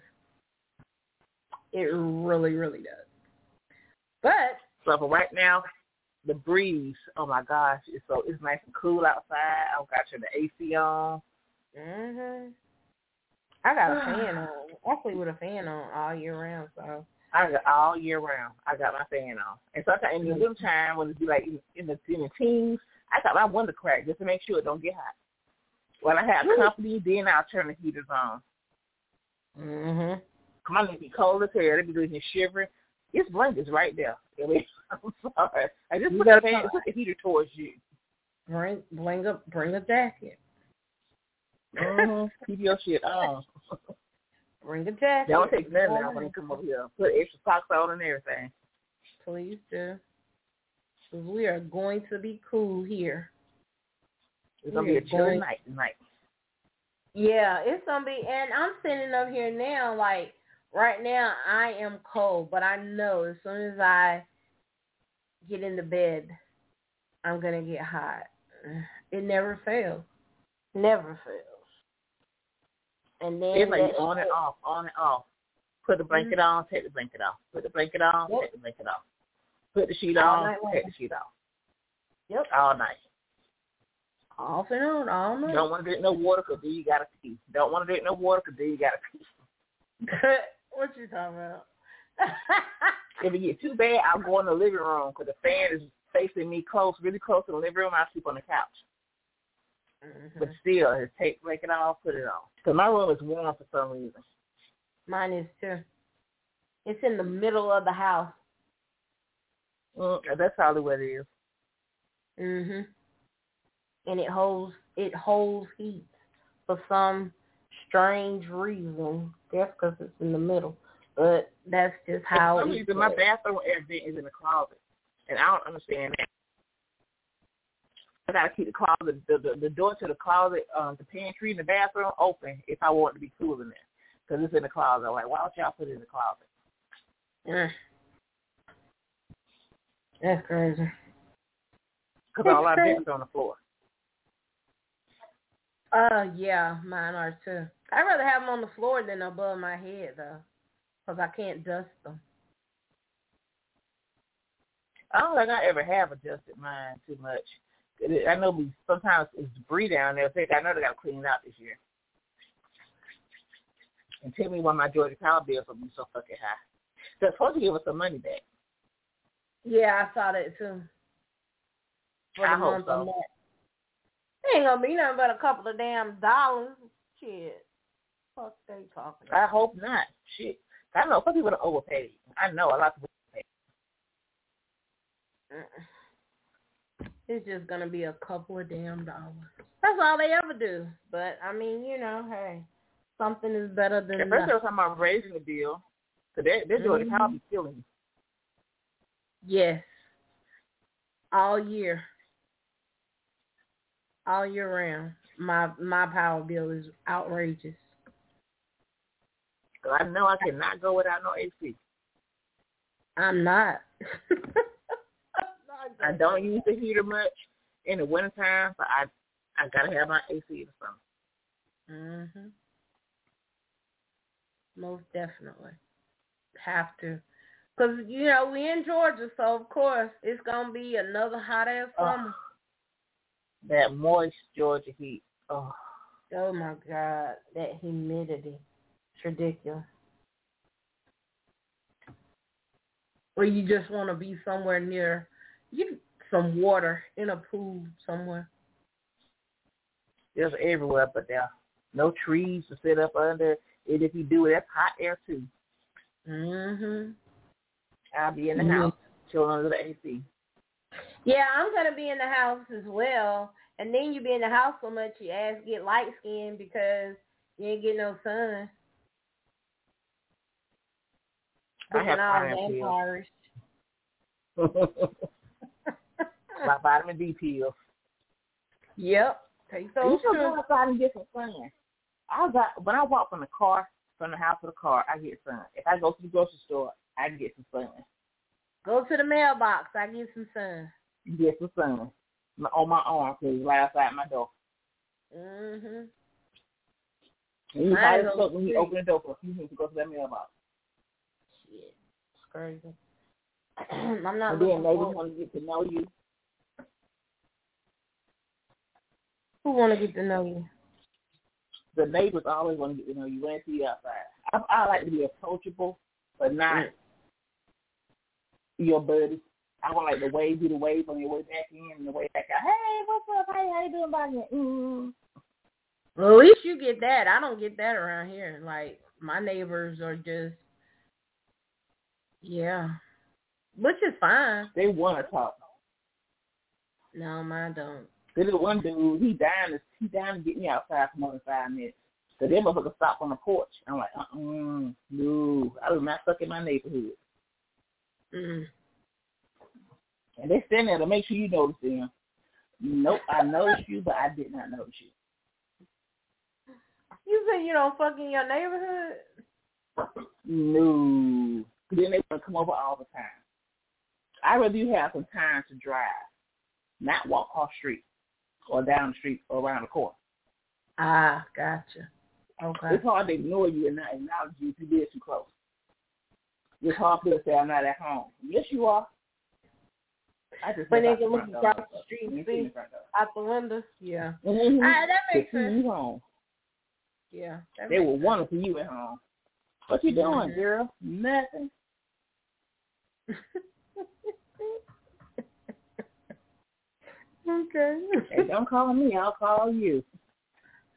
S1: It really, really does. But
S2: so for right now, the breeze. Oh my gosh, it's so it's nice and cool outside. I've got your the AC on.
S1: Mhm. I got a fan [sighs] on. I sleep with a fan on all year round, so
S2: I got all year round. I got my fan on, and sometimes in the winter time when it be like in, the in the teens, I got my window cracked just to make sure it don't get hot. When I have company, then I'll turn the heaters on.
S1: mhm.
S2: Come on, it be cold as hell. They be doing shivering. It's blankets right there. [laughs] I'm sorry. I just
S1: You
S2: put the fan, put the heater towards you.
S1: Bring bring a bring a jacket.
S2: Mm-hmm. [laughs] Keep your shit on. [laughs]
S1: Bring a jacket.
S2: Don't take none now when they come over here. Put extra socks on and everything.
S1: Please do. 'Cause we are going to be cool here.
S2: It's gonna be a
S1: We're
S2: chilly
S1: going-
S2: night tonight.
S1: Yeah, it's gonna be, and I'm sitting up here now. Like right now, I am cold, but I know as soon as I get into bed, I'm gonna get hot. It never fails. Never fails. And then
S2: It's like on and off, on and off. Put the mm-hmm. blanket on, take the blanket off. Put the blanket on,
S1: Yep.
S2: take the blanket off. Put the sheet
S1: All
S2: on, take the sheet off.
S1: Yep,
S2: All night.
S1: off and on all night.
S2: Don't want to drink no water because then you gotta pee. Don't want to drink no water because then you gotta pee. [laughs] [laughs]
S1: what you talking about? [laughs]
S2: If it get too bad, I'll go in the living room because the fan is facing me close, really close to the living room. I sleep on the couch.
S1: Mhm.
S2: But still, just take break it off, put it on. Because my room is warm for some reason.
S1: Mine is too. It's in the middle of the house.
S2: Mm, that's probably what it is.
S1: Mhm. And it holds it holds heat for some strange reason. That's because it's in the middle. But that's just how
S2: for some
S1: it
S2: reason, my bathroom air vent is in the closet, and I don't understand that. I gotta keep the closet, the the, the door to the closet, um, the pantry, and the bathroom open if I want it to be cool in there, because it's in the closet. I'm like, why don't y'all put it in the closet?
S1: Mm. That's crazy.
S2: Because all our are on the floor.
S1: Uh, yeah, mine are too. I'd rather have them on the floor than above my head, though, because I can't dust them.
S2: I don't think I ever have adjusted mine too much. I know we sometimes it's debris down there. I I know they got to clean it out this year. And tell me why my Georgia Power bills will be so fucking high. They're supposed to give us some money back.
S1: Yeah, I saw that too.
S2: For I hope so.
S1: ain't gonna be nothing but a couple of damn dollars. Shit. Fuck they talking about?
S2: I hope not. Shit. I know some people are overpaid. I know a lot of people
S1: it's just gonna be a couple of damn dollars. That's all they ever do. But I mean, you know, hey, something is better than.
S2: At first, they were talking about raising the bill, so they they're doing mm-hmm. power killing.
S1: Yes. All year. All year round. My my power bill is outrageous.
S2: I know I cannot go without no AC.
S1: I'm not. [laughs]
S2: I don't use the heater much in the wintertime, but I I gotta have my AC in the
S1: summer. Mhm. Most definitely, have to, cause you know we in Georgia, so of course it's gonna be another hot ass summer. Oh,
S2: that moist Georgia heat. Oh.
S1: Oh my God, that humidity. It's ridiculous. Or you just want to be somewhere near you some water in a pool somewhere.
S2: There's everywhere, but there no trees to sit up under. And if you do it, that's hot air too.
S1: Mhm.
S2: I'll be in the mm-hmm. house, chilling under the AC.
S1: Yeah, I'm gonna be in the house as well. And then you be in the house so much, your ass get light skin because you ain't get no sun.
S2: I have vampires. [laughs] my vitamin D pills.
S1: Yep. Take those.
S2: You should go outside and get some sun. I got when I walk from the car, from the house to the car, I get sun. If I go to the grocery store, I get some sun.
S1: Go to the mailbox, I get some sun.
S2: Get some sun on my arm because right outside my door.
S1: Mhm.
S2: You might as well when you open the door for a few minutes to go to that mailbox.
S1: Shit, it's crazy. [clears throat] I'm not.
S2: And then neighbors want to get to know you.
S1: Who want to get to know you?
S2: The neighbors always want to get to know you when see you outside. I, I like to be approachable, but not mm. your buddy. I want like the wave, do the wave on your way back in and the way back out. Hey, what's up? Hey, how you doing, buddy? Mm.
S1: Well, at least you get that. I don't get that around here. Like my neighbors are just, yeah, which is fine.
S2: They want to talk.
S1: No, mine don't.
S2: There's one dude, he down to he down to get me outside for more than five minutes. So them motherfuckers stop on the porch. I'm like, uh uh no. I was not stuck in my neighborhood.
S1: Mm.
S2: And they stand there to make sure you notice them. Nope, I noticed you, but I did not notice you.
S1: You say you don't fuck in your neighborhood?
S2: No. Then they want to come over all the time. I'd rather you have some time to drive, not walk off street or down the street or around the corner.
S1: Ah, gotcha. Okay.
S2: It's hard to ignore you and not acknowledge you if you live too close. It's hard to say I'm not at home. Yes, you are. I just
S1: when they can look across the street see out the window. Yeah. [laughs]
S2: Mm-hmm.
S1: Ah, that makes sense.
S2: You home.
S1: Yeah.
S2: They were wonderful you at home. What you doing, mm-hmm. girl? Nothing. [laughs]
S1: Okay.
S2: hey, don't call me. I'll call you.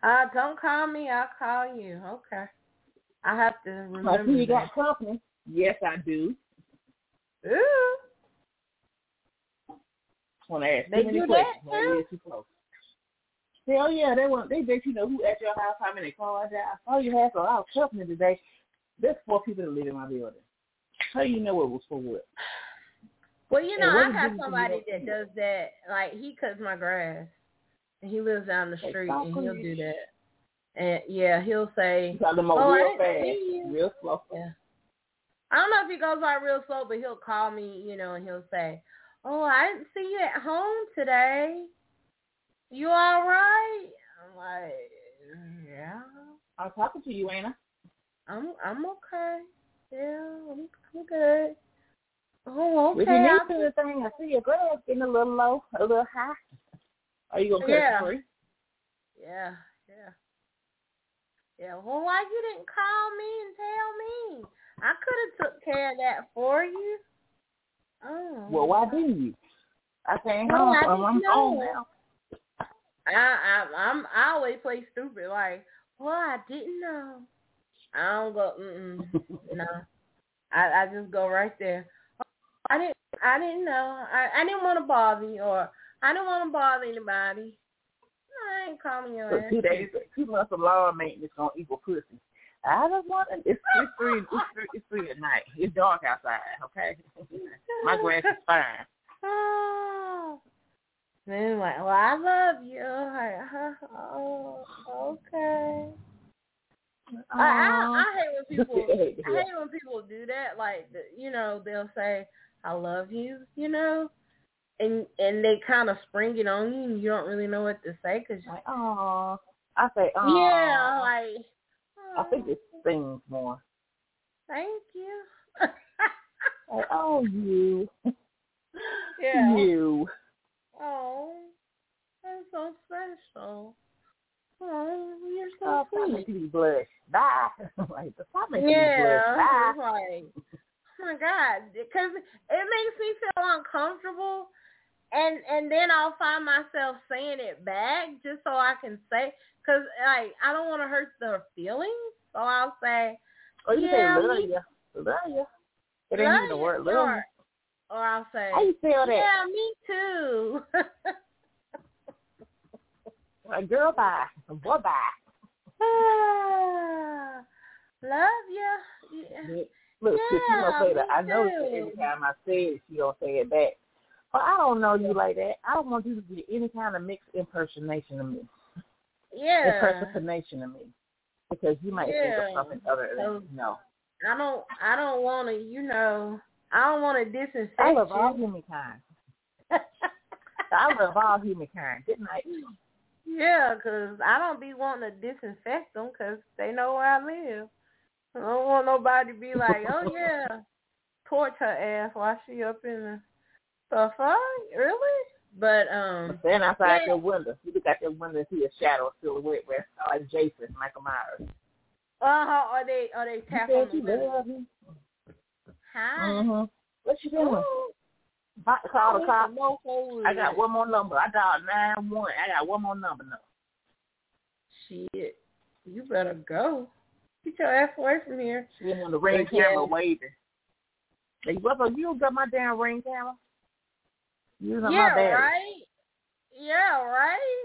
S1: Uh, don't call me. I'll call you. Okay. I have to remember. I
S2: see you got company. Yes, I do.
S1: Ooh.
S2: Want to ask
S1: they do that too?
S2: Too close. Hell yeah, they want. They bet you know who at your house, how many cars. I saw you have had some out company today. There's four people that live in my building. How do you know it was for what?
S1: Well, you know, I have somebody that does that. Like he cuts my grass, and he lives down the street, and he'll do that. And yeah, he'll say,
S2: "Oh, real fast, real slow."
S1: Yeah. I don't know if he goes by real slow, but he'll call me, you know, and he'll say, "Oh, I didn't see you at home today. You all right?" I'm like, "Yeah."
S2: I'm talking to you, Anna.
S1: I'm I'm okay. Yeah, I'm, I'm good. Oh, okay.
S2: If you need to the thing, I see your glass getting a little low, a little high. Are you gonna cut
S1: Yeah.
S2: for free?
S1: Yeah, yeah. Yeah, well, why you didn't call me and tell me? I could have took care of that for you. Oh.
S2: Well, why didn't you? I came
S1: Well,
S2: home.
S1: I
S2: I'm, I'm
S1: didn't
S2: home
S1: know.
S2: now.
S1: I, I, I'm, I always play stupid. Like, well, I didn't know. I don't go. Mm-mm, [laughs] no, I, I just go right there. I didn't, I didn't know. I, I didn't want to bother you, or I didn't want to bother anybody. I ain't calling your
S2: So
S1: ass.
S2: two days, two months of lawn maintenance gonna equal pussy. I don't want it. It's, it's three. It's three. It's three at night. It's dark outside. Okay. [laughs] My grass is fine.
S1: Oh. Then like, well, I love you. Like, oh, okay. I, I, I hate when [laughs] people.
S2: I hate to
S1: I
S2: hear.
S1: hate when people do that. Like, you know, they'll say, "I love you," you know, and and they kind of spring it on you, and you don't really know what to say because,
S2: Like, oh, I say, oh,
S1: yeah, like,
S2: I think
S1: "Oh,
S2: it stings more.
S1: thank you.
S2: Like, oh, you,
S1: yeah.
S2: you.
S1: Oh, that's so special. Oh, you're so
S2: Oh, stop
S1: sweet.
S2: making me blush. Bye. [laughs] like, stop making me
S1: Yeah,
S2: blush.
S1: it's like, oh Oh my god, because it makes me feel uncomfortable, and and then I'll find myself saying it back just so I can say, because like I don't want to hurt their feelings, so I'll say,
S2: Or you
S1: Yeah,
S2: say love
S1: me-
S2: you. Love you. It ain't even the word
S1: you,"
S2: love.
S1: or, or I'll say,
S2: How you feel that?
S1: yeah, me too. [laughs]
S2: Like, girl, bye. Boy, bye. [sighs]
S1: Love you. Yeah.
S2: Look,
S1: Yeah,
S2: gonna say that. I know that every time I say it, she gonna say it back. But I don't know you like that. I don't want you to be any kind of mixed impersonation of me,
S1: Yeah.
S2: impersonation of me, because you might think of something other
S1: So-
S2: than no.
S1: I don't I don't want to, you know, I don't want to disinfect
S2: I love all humankind. [laughs] I love all humankind. Good night.
S1: yeah, 'cause I don't be wanting to disinfect them 'cause they know where I live. I don't want nobody to be like, [laughs] oh yeah, torch her ass while she up in the stuff. Oh, really? But um,
S2: Stand outside
S1: Yeah.
S2: your window. You look out your window and see a shadow, silhouette, where like Jason, Michael Myers.
S1: uh huh, Are they are they
S2: You
S1: tap on the window. Hi.
S2: Mhm. What you doing?
S1: Ooh,
S2: Call
S1: I
S2: the
S1: wish
S2: cop.
S1: a
S2: I got one more number. I dialed nine one. I got one more number now.
S1: Shit, you better go. Get your ass away from here.
S2: She didn't want the ring
S1: Yeah.
S2: camera waving. Hey, brother, you don't got my damn ring camera. Using
S1: yeah,
S2: my battery.
S1: right. Yeah, right.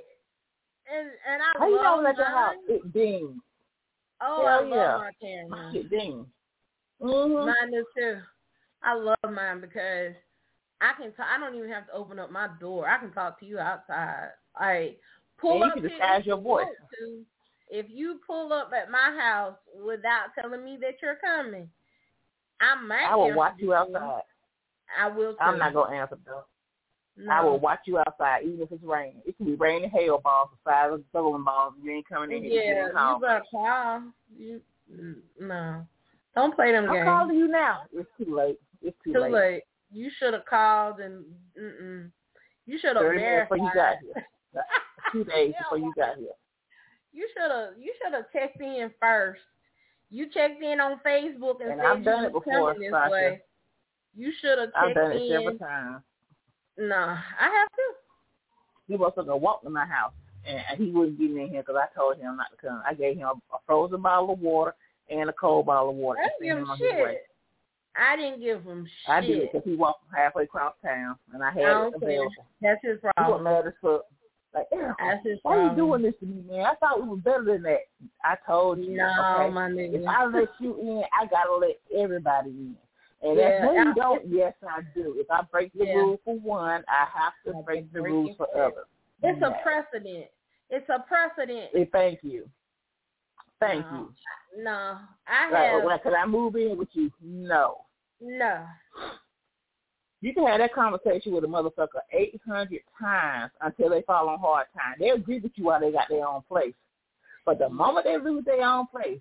S1: And and I
S2: How you
S1: love
S2: don't let your house it ding?
S1: Oh,
S2: Hell
S1: I love
S2: yeah.
S1: my camera.
S2: shit ding. Mhm.
S1: Mine do too. I love mine because I can. T- I don't even have to open up my door. I can talk to you outside. Like pull
S2: And you
S1: up
S2: can disguise your voice.
S1: want to. If you pull up at my house without telling me that you're coming, I might.
S2: I will watch you outside.
S1: I will.
S2: I'm not gonna answer though.
S1: No.
S2: I will watch you outside, even if it's raining. It can be raining hail balls the size of bowling balls. You ain't coming in here.
S1: Yeah,
S2: you
S1: better call. You mm, no, don't play them games.
S2: I'm calling you now. It's too late. It's too, late.
S1: Too late. You should have called and mm-mm. you should have verified.
S2: before you got here. Two days before you got here.
S1: You should have you should have checked in first. You checked in on Facebook and,
S2: And
S1: said
S2: I've
S1: you
S2: done it before,
S1: coming this
S2: Sasha.
S1: way. You should have
S2: I've
S1: checked
S2: done it
S1: in.
S2: several times.
S1: No, I have to.
S2: He was going to walk to my house, and he wouldn't get in here because I told him not to come. I gave him a frozen bottle of water and a cold bottle of water.
S1: I didn't give
S2: him
S1: him
S2: on his way.
S1: shit. I didn't give him shit.
S2: I did because he walked halfway across town, and I had
S1: I
S2: it available.
S1: That's his
S2: He was
S1: problem.
S2: mad as fuck. Like, Erica,
S1: That's his
S2: why you doing this to me, man? I thought we were better than that. I told you.
S1: No,
S2: okay?
S1: my
S2: If. I let you in, I gotta let everybody in. And
S1: Yeah,
S2: if
S1: I-
S2: you don't, yes, I do. If I break the
S1: Yeah.
S2: rule for one, I have to
S1: to
S2: break the
S1: it
S2: for others.
S1: It's
S2: Yeah.
S1: a precedent. It's a precedent.
S2: Hey, thank you. Thank
S1: No.
S2: you.
S1: No, I
S2: Like,
S1: have
S2: could I move in with you? No.
S1: no.
S2: You can have that conversation with a motherfucker 800 times until they fall on hard times. They'll agree with you while they got their own place. But the moment they lose their own place,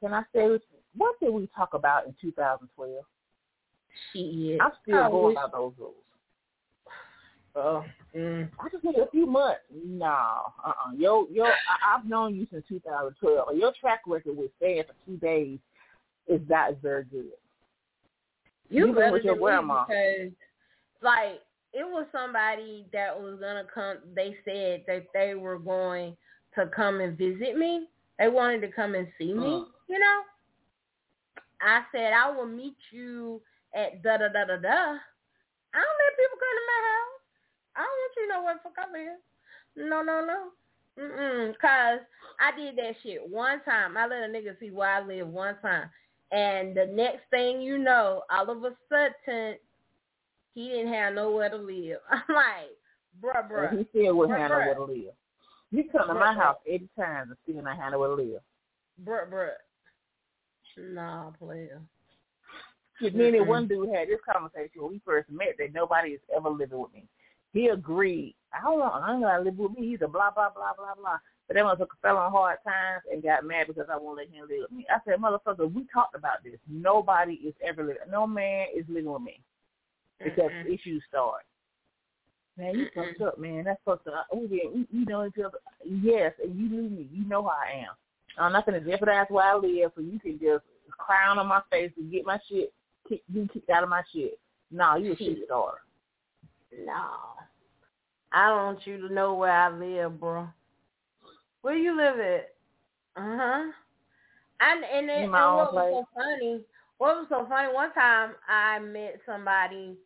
S2: can I say, what did we talk about in 2012?
S1: Shit.
S2: I'm still
S1: I
S2: going
S1: wish-
S2: by those rules.
S1: Oh, mm.
S2: I just need a few months. No, uh-uh. Yo, yo, I, I've known you since 2012. Your track record with staying for two days is not very good.
S1: You
S2: Even
S1: better
S2: with your grandma.
S1: because, like, it was somebody that was gonna come. They said that they were going to come and visit me. They wanted to come and see me.
S2: Mm.
S1: You know. I said I will meet you at da da da da da. I don't let people come to my house. I don't want you to know where the fuck I live. No, no, no. Mm-mm. Cause I did that shit one time. I let a nigga see where I live one time. And the next thing you know, all of a sudden, he didn't have nowhere to live. [laughs] I'm like, bruh, bruh.
S2: And he still would
S1: Bruh,
S2: have
S1: bruh.
S2: nowhere to live. You come to
S1: Bruh,
S2: my house eight times and still not have nowhere to live.
S1: Bruh, bruh. Nah, player.
S2: Shit, me and one dude had this conversation when we first met that nobody is ever living with me. He agreed. I don't want. I ain't gonna live with me either. Blah blah blah blah blah. But that motherfucker fell on hard times and got mad because I won't let him live with me. I said, motherfucker, we talked about this. Nobody is ever living. No man is living with me because
S1: Mm-mm.
S2: issues start. Man, you fucked up, man. That's fucked up. We did. We, we know each other. Yes, and you knew me. You know how I am. I'm not gonna jeopardize where I live so you can just clown on my face and get my shit kick, be kicked out of my shit. No, you a shit
S1: Shit.
S2: starter.
S1: No. I don't want you to know where I live, bro. Where you live at? Uh huh. And and, it,
S2: In
S1: and what was
S2: place.
S1: so funny? What was so funny? One time I met somebody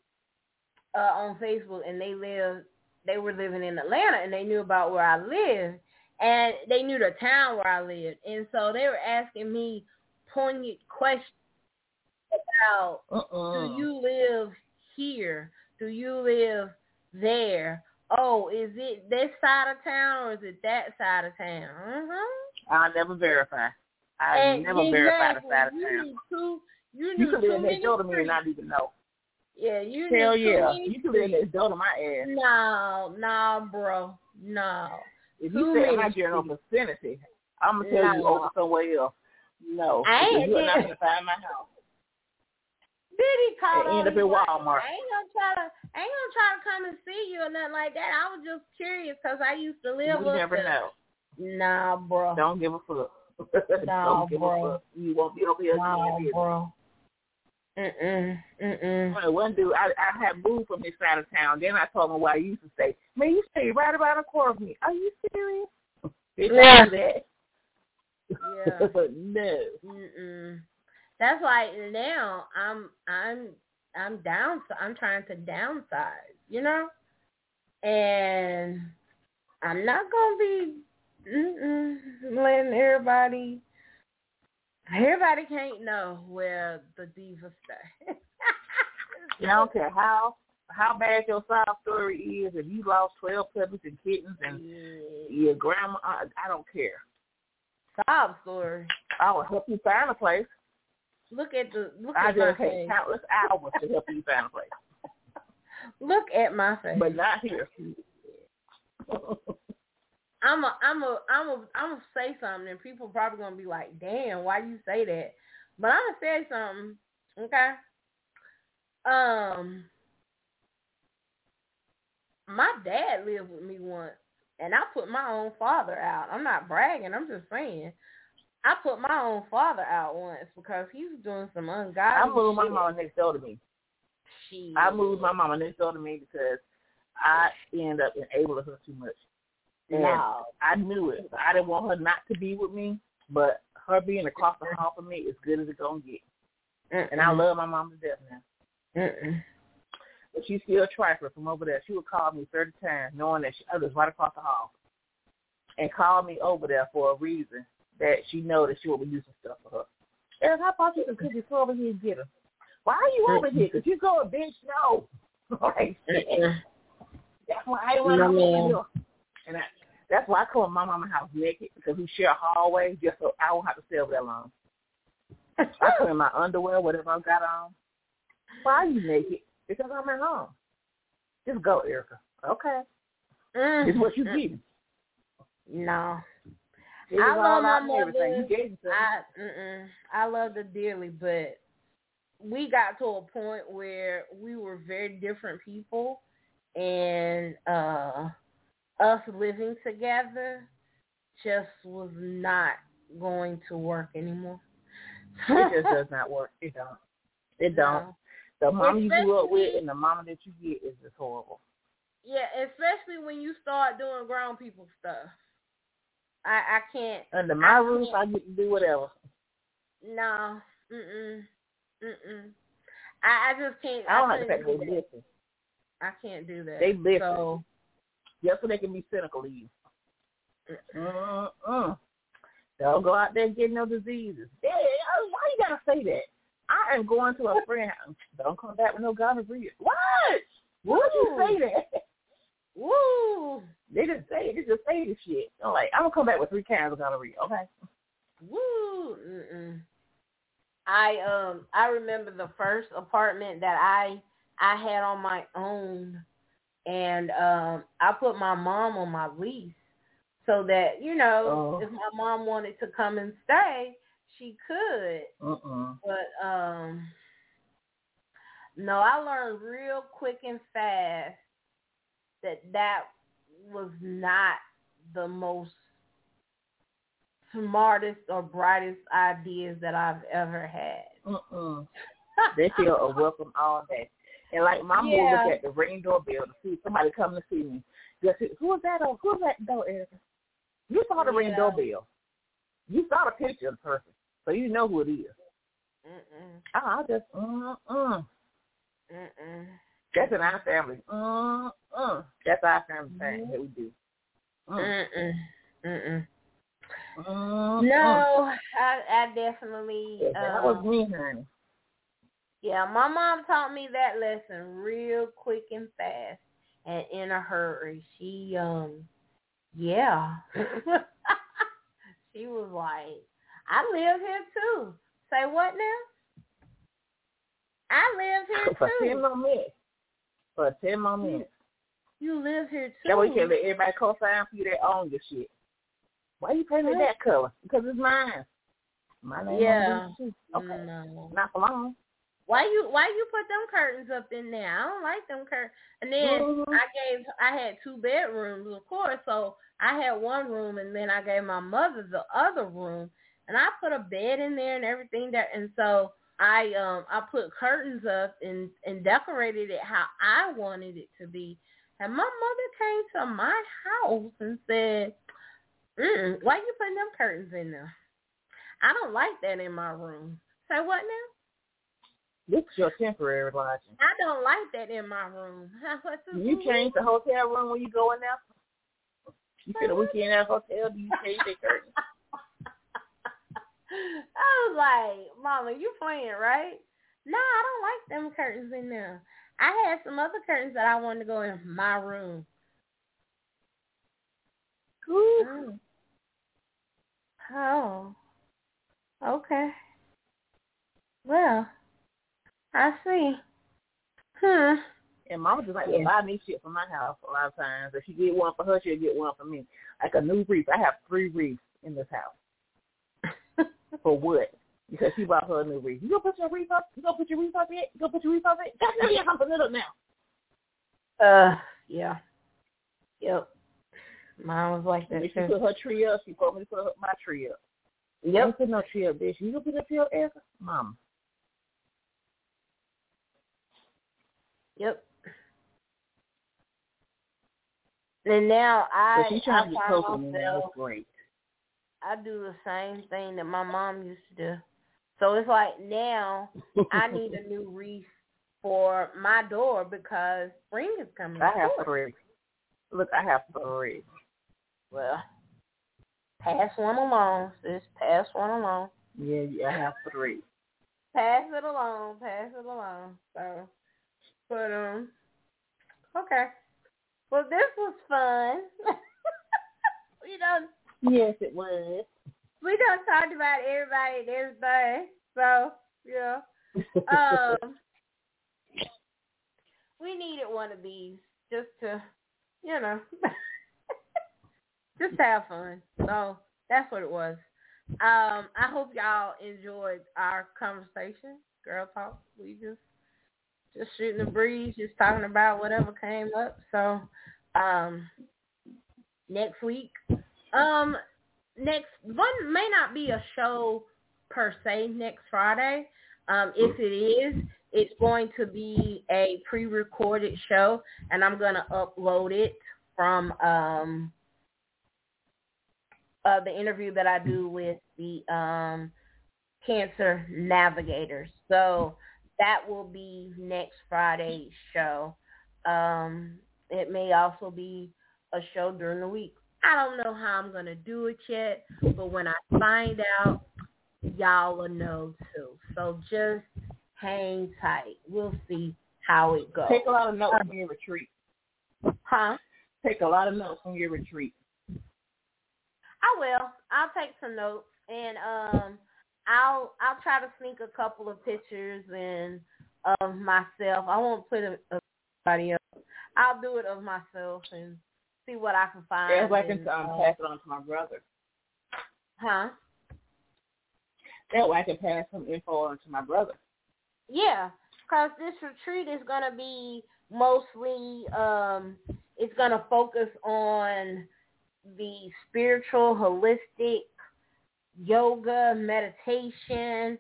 S1: uh on Facebook, and they lived. They were living in Atlanta, and they knew about where I lived, and they knew the town where I lived, and so they were asking me poignant questions about
S2: Uh-uh.
S1: do you live here? Do you live there? Oh, is it this side of town or is it that side of town? Uh-huh.
S2: I'll never verify. I
S1: And
S2: never verify the side of
S1: you
S2: town.
S1: two, you
S2: You could
S1: too
S2: live next door to me and not even know.
S1: Yeah, you
S2: Hell yeah. You could live next door to my ass.
S1: No, no, bro. No.
S2: If
S1: Too
S2: you say
S1: many
S2: my general
S1: streets.
S2: vicinity, I'm gonna tell you over somewhere else. No,
S1: I ain't
S2: you're not gonna find my house.
S1: Did he call
S2: And end up at. Walmart.
S1: I ain't gonna try to. I ain't gonna try to come and see you or nothing like that. I was just curious because I used to live
S2: You never know.
S1: Nah, bro.
S2: Don't give a fuck. [laughs]
S1: Nah,
S2: Don't give
S1: bro.
S2: a fuck. You won't be over here
S1: Nah, bro. Mm-mm. Mm-mm.
S2: Well, One dude, I, I had moved from this side of town. Then I told him where I used to stay. Man, you stay right about a corner of me. Are you serious? [laughs] Did
S1: Yeah.
S2: I do that?
S1: Yeah. [laughs]
S2: no.
S1: Mm-mm. That's why now I'm I'm I'm down. I'm trying to downsize. You know, and I'm not gonna be letting everybody. Everybody can't know where the diva stay. [laughs]
S2: I don't care how how bad your sob story is. If you lost twelve puppies and kittens and
S1: Yeah.
S2: your grandma, I, I don't care.
S1: Sob story.
S2: I will help you find a place.
S1: Look at the look
S2: I
S1: at my face.
S2: countless hours to help you find a place, [laughs]
S1: Look at my face.
S2: but not here. [laughs]
S1: I'm a, I'm a, I'm a, I'm gonna say something, and people probably gonna be like, "Damn, why you say that?" But I'm gonna say something, okay? Um, my dad lived with me once, and I put my own father out. I'm not bragging. I'm just saying, I put my own father out once because he was doing some ungodly
S2: I moved my
S1: shit.
S2: mama next door to me.
S1: Shit.
S2: I moved my mama next door to me because I ended up enabling her too much. And
S1: No.
S2: I knew it. I didn't want her not to be with me, but her being across the hall from me is good as it gonna get. And I love my mom to death now.
S1: Mm-mm.
S2: But she's still a trifler from over there. She would call me 30 times knowing that she, I was right across the hall. And call me over there for a reason that she know that she will be using stuff for her. Eric, I thought you could cookies go over here and get her. Why are you over here? Because you go, a bitch, no. [laughs] like, [laughs] that's why I want
S1: No,
S2: here. And I, that's why I come to my mama's house naked because we share a hallway just so I won't have to stay over that long. [laughs] I come in my underwear, whatever I got on. Why are you naked? Because I'm at home. Just go, Erica. Okay.
S1: Mm.
S2: It's what you get.
S1: No.
S2: It
S1: I love my mother.
S2: You gave me something.
S1: I mm-mm, I loved her dearly, but we got to a point where we were very different people, and uh, us living together just was not going to work anymore.
S2: it [laughs] just does not work. It don't. It don't. The mom you grew up with and the mama that you get is just horrible.
S1: Yeah, especially when you start doing grown people stuff. I I can't.
S2: Under my I roof, I get to do whatever.
S1: No. Mm mm. Mm I I just can't.
S2: I don't I like the fact they listen.
S1: I can't do that.
S2: They listen.
S1: So,
S2: just so they can be cynical of you. Mm-mm. Don't go out there and get no diseases. Yeah, why you gotta say that? I am going to a friend house. [laughs] Don't come back with no gonorrhea. What? Why would you say that?
S1: Woo!
S2: They just say they just say this shit. I'm like, I'm gonna come back with three cans of gonorrhea. Okay.
S1: Woo! Mm-mm. I um I remember the first apartment that I I had on my own, and um I put my mom on my lease so that you know oh. if my mom wanted to come and stay, she could.
S2: Uh-uh.
S1: But um no, I learned real quick and fast that that was not the most smartest or brightest ideas that I've ever had.
S2: Mm-mm. [laughs] they feel a welcome all day. And like my mom yeah. look at the ring doorbell to see somebody come to see me. Just who is that? Oh, who's that door, Erica? You saw the yeah. ring doorbell. You saw the picture of the person, so you know who it is.
S1: Mm-mm.
S2: I just mm mm.
S1: Mm-mm.
S2: That's in our family. Mm mm. That's our family thing that we do.
S1: Mm mm. Mm mm. No, I I definitely.
S2: Yeah, that was um, me, honey.
S1: Yeah, my mom taught me that lesson real quick and fast and in a hurry. She um yeah. [laughs] she was like, I live here too. Say what now? I live here too. [laughs]
S2: For
S1: too.
S2: Ten more minutes. For ten more minutes.
S1: You live here too.
S2: That way you can let everybody co-sign for you that own your shit. Why you painting me that color? Because it's mine. My name
S1: yeah.
S2: Okay.
S1: No.
S2: Not for long.
S1: Why you why you put them curtains up in there? I don't like them curtains. And then mm-hmm. I gave I had two bedrooms, of course, so I had one room and then I gave my mother the other room and I put a bed in there and everything that and so I um I put curtains up and and decorated it how I wanted it to be. And my mother came to my house and said, mm, "Why you putting them curtains in there? I don't like that in my room." Say what now?
S2: This is your temporary lodging.
S1: I don't like that in my room. [laughs]
S2: you change the hotel room when you go in there? You spend a weekend at a hotel, do you change the curtains? [laughs] [laughs]
S1: I was like, Mama, you playing, right? No, I don't like them curtains in there. I had some other curtains that I wanted to go in my room.
S2: Ooh.
S1: Oh. Okay. Well, I see. Hmm.
S2: And mama just like yeah. to buy me shit for my house a lot of times. If she get one for her, she'll get one for me. Like a new wreath. I have three wreaths in this house. For what? Because she bought her a new wreath. You gonna put your wreath up? You gonna put your wreath up yet? You gonna put your wreath up yet? That's not. I'm putting it up now.
S1: Uh, yeah. Yep. Mine was like that.
S2: She put her tree up, she told me to put my tree up. Yep. I put no tree up, bitch. You gonna put a tree up, Erica? Mom.
S1: Yep. And now I,
S2: but she's trying
S1: I
S2: to get closer to me. That's great.
S1: I do the same thing that my mom used to do. So it's like now I [laughs] need a new wreath for my door because spring is coming.
S2: I have three. Look, I have three.
S1: Well, pass one along, sis. Pass one along.
S2: Yeah, yeah, I have three.
S1: Pass it along. Pass it along. So but um, okay. Well, this was fun. [laughs] we done.
S2: Yes, it was.
S1: We done talked about everybody and everything. So yeah. [laughs] Um, we needed one of these just to, you know, [laughs] just have fun. So that's what it was. Um, I hope y'all enjoyed our conversation girl talk. We just just shooting the breeze, just talking about whatever came up. So um next week. Um next one may not be a show per se next Friday. Um if it is, it's going to be a pre-recorded show and I'm going to upload it from um uh the interview that I do with the um cancer navigators. So that will be next Friday's show. Um, it may also be a show during the week. I don't know how I'm going to do it yet, but when I find out, y'all will know too. So just hang tight. We'll see how it goes.
S2: Take a lot of notes from your retreat.
S1: Huh?
S2: Take a lot of notes from your retreat.
S1: I will. I'll take some notes and um I'll I'll try to sneak a couple of pictures and of myself. I won't put of anybody else. I'll do it of myself and see what I can find.
S2: Yeah, I can um,
S1: uh,
S2: pass it on to my brother.
S1: Huh?
S2: That way I can pass some info on to my brother.
S1: Yeah, because this retreat is going to be mostly, um, it's going to focus on the spiritual, holistic, yoga, meditation,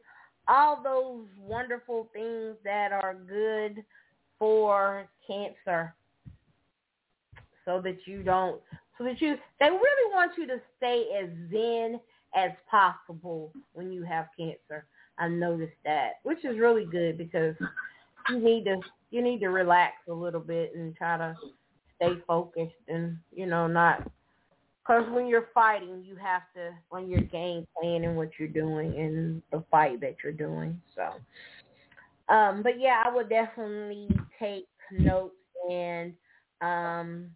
S1: all those wonderful things that are good for cancer so that you don't so that you they really want you to stay as zen as possible when you have cancer. I noticed that, which is really good because you need to you need to relax a little bit and try to stay focused and you know not because when you're fighting, you have to when you're game planning what you're doing and the fight that you're doing. So, um, but yeah, I would definitely take notes and um,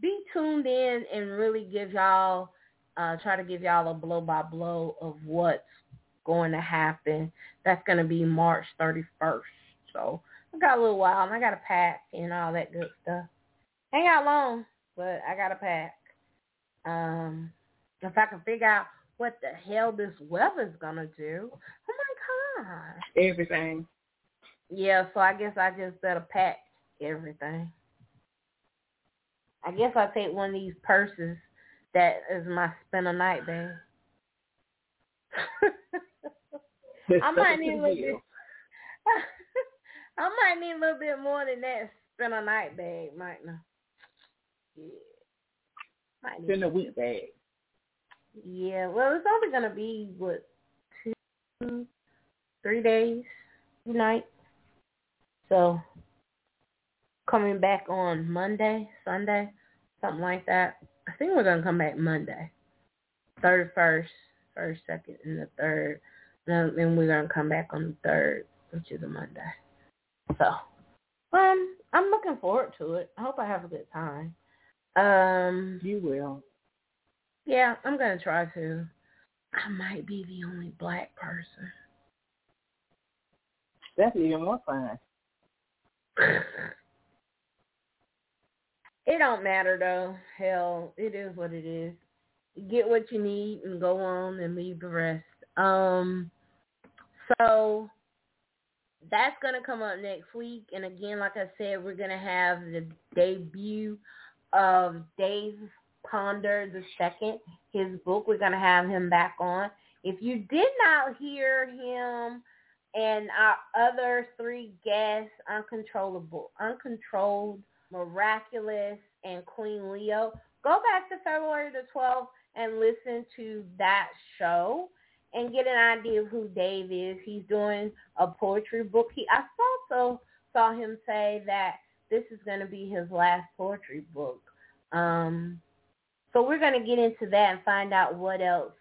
S1: be tuned in and really give y'all uh, try to give y'all a blow by blow of what's going to happen. That's going to be March 31st. So I got a little while and I got to pack and all that good stuff. Hang out long, but I got to pack. Um, if I can figure out what the hell this weather's gonna do, oh my god!
S2: Everything.
S1: Yeah, so I guess I just better pack everything. I guess I'll take one of these purses that is my spend a night bag. I might need a little bit. [laughs] I might need a little bit more than that spend a night bag, might not. Yeah. Might
S2: in a week bag.
S1: Yeah, well, it's only gonna be what two, three days, two nights. So coming back on Monday, Sunday, something like that. I think we're gonna come back Monday, third, first, first, second, and the third. And then we're gonna come back on the third, which is a Monday. So, um, I'm looking forward to it. I hope I have a good time. Um,
S2: You will.
S1: yeah, I'm gonna try to. I might be the only black person.
S2: That's even more fun. [laughs]
S1: it don't matter though. Hell, it is what it is. Get what you need and go on and leave the rest. Um, so that's gonna come up next week. And again, like I said, we're gonna have the debut of Dave Ponder the second, his book. We're gonna have him back on. If you did not hear him and our other three guests, Uncontrollable, Uncontrolled, Miraculous, and Queen Leo, go back to February the 12th and listen to that show and get an idea of who Dave is. He's doing a poetry book. He I also saw him say that this is going to be his last poetry book. Um, so we're going to get into that and find out what else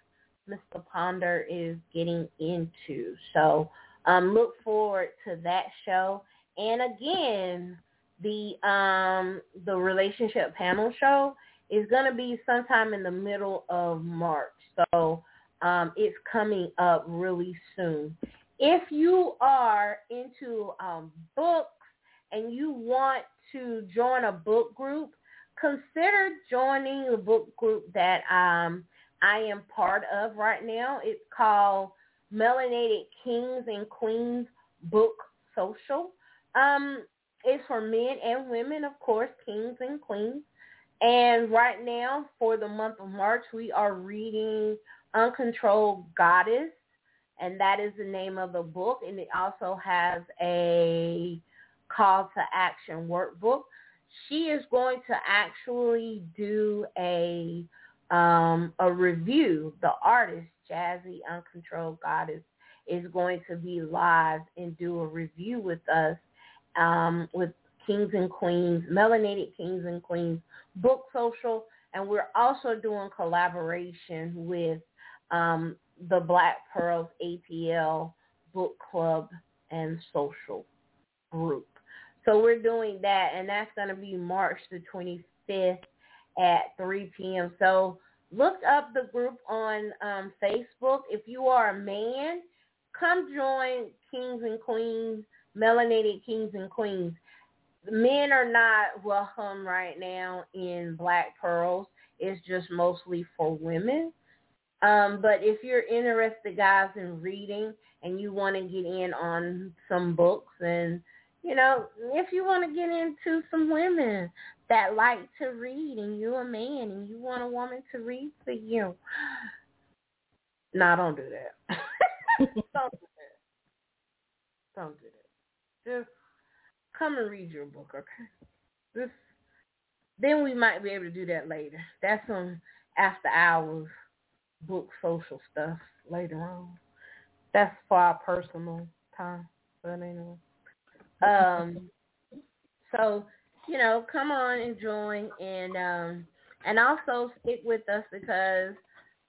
S1: Mr. Ponder is getting into. So um, look forward to that show. And again, the um, the relationship panel show is going to be sometime in the middle of March. So um, it's coming up really soon. If you are into um, books and you want to join a book group, consider joining the book group that um, I am part of right now. It's called Melanated Kings and Queens Book Social. Um, it's for men and women, of course, kings and queens. And right now, for the month of March, we are reading Uncontrolled Goddess, and that is the name of the book. And it also has a call to action workbook. She is going to actually do a um, a review. The artist, Jazzy Uncontrolled Goddess, is going to be live and do a review with us um, with Kings and Queens, Melanated Kings and Queens Book Social, and we're also doing collaboration with um, the Black Pearls APL Book Club and Social Group. So we're doing that, and that's going to be March the 25th at 3 p.m. So look up the group on um, Facebook. If you are a man, come join Kings and Queens, Melanated Kings and Queens. Men are not welcome right now in Black Pearls. It's just mostly for women. Um, but if you're interested, guys, in reading and you want to get in on some books and, you know, if you want to get into some women that like to read and you're a man and you want a woman to read for you, no, [laughs] don't do that. don't do that. Don't do that. Just come and read your book, okay? Just then we might be able to do that later. That's some after hours book social stuff later on. That's for our personal time. But anyway. Um [laughs] so, you know, come on and join and um and also stick with us because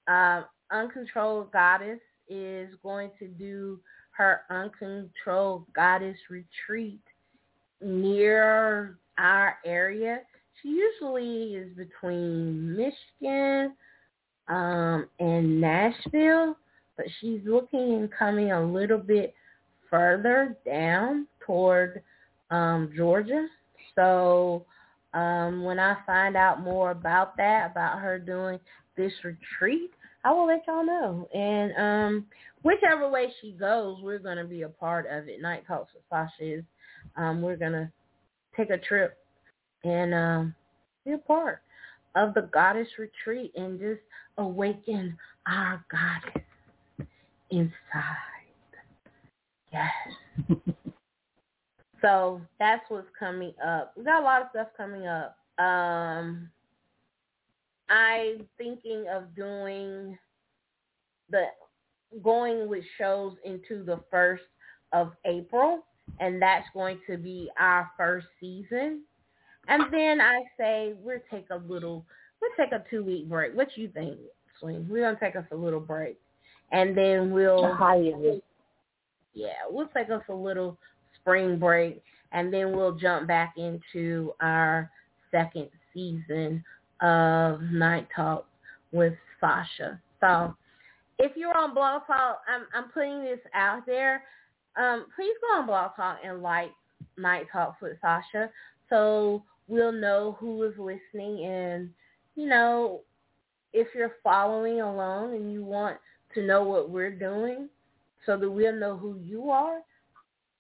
S1: uh, Uncontrolled Goddess is going to do her Uncontrolled Goddess retreat near our area. She usually is between Michigan um, in Nashville, but she's looking and coming a little bit further down toward um, Georgia. So um, when I find out more about that, about her doing this retreat, I will let y'all know. And um, whichever way she goes, we're going to be a part of it. Nite Talks with Sasha is, um, we're going to take a trip and um, be a part of the goddess retreat and just awaken our goddess inside. Yes. [laughs] so that's what's coming up. We got a lot of stuff coming up. Um, I'm thinking of doing the going with shows into the first of April, and that's going to be our first season. And then I say we'll take a little, we'll take a two week break. What you think, Swing? We're gonna take us a little break, and then we'll. Yeah, we'll take us a little spring break, and then we'll jump back into our second season of Nite Talk with Sasha. So if you're on Blog Talk, I'm I'm putting this out there. Um, please go on Blog Talk and like Nite Talks with Sasha. So we'll know who is listening and, you know, if you're following along and you want to know what we're doing so that we'll know who you are,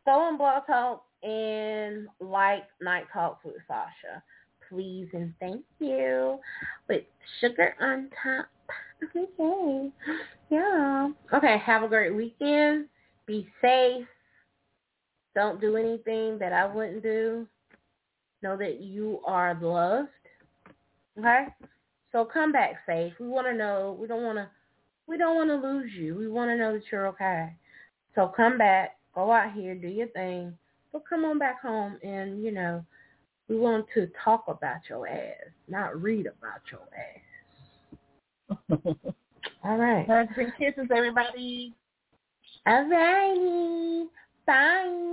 S1: go on Blog Talk and like Nite Talks with Sasha. Please and thank you. With sugar on top. Okay. Yeah. Okay, have a great weekend. Be safe. Don't do anything that I wouldn't do. Know that you are loved. Okay? So come back safe. We want to know. We don't want to. We don't want to lose you. We want to know that you're okay. So come back. Go out here. Do your thing. But come on back home and you know we want to talk about your ass, not read about your ass. All right.
S2: Hugs and kisses, everybody.
S1: All righty. Bye.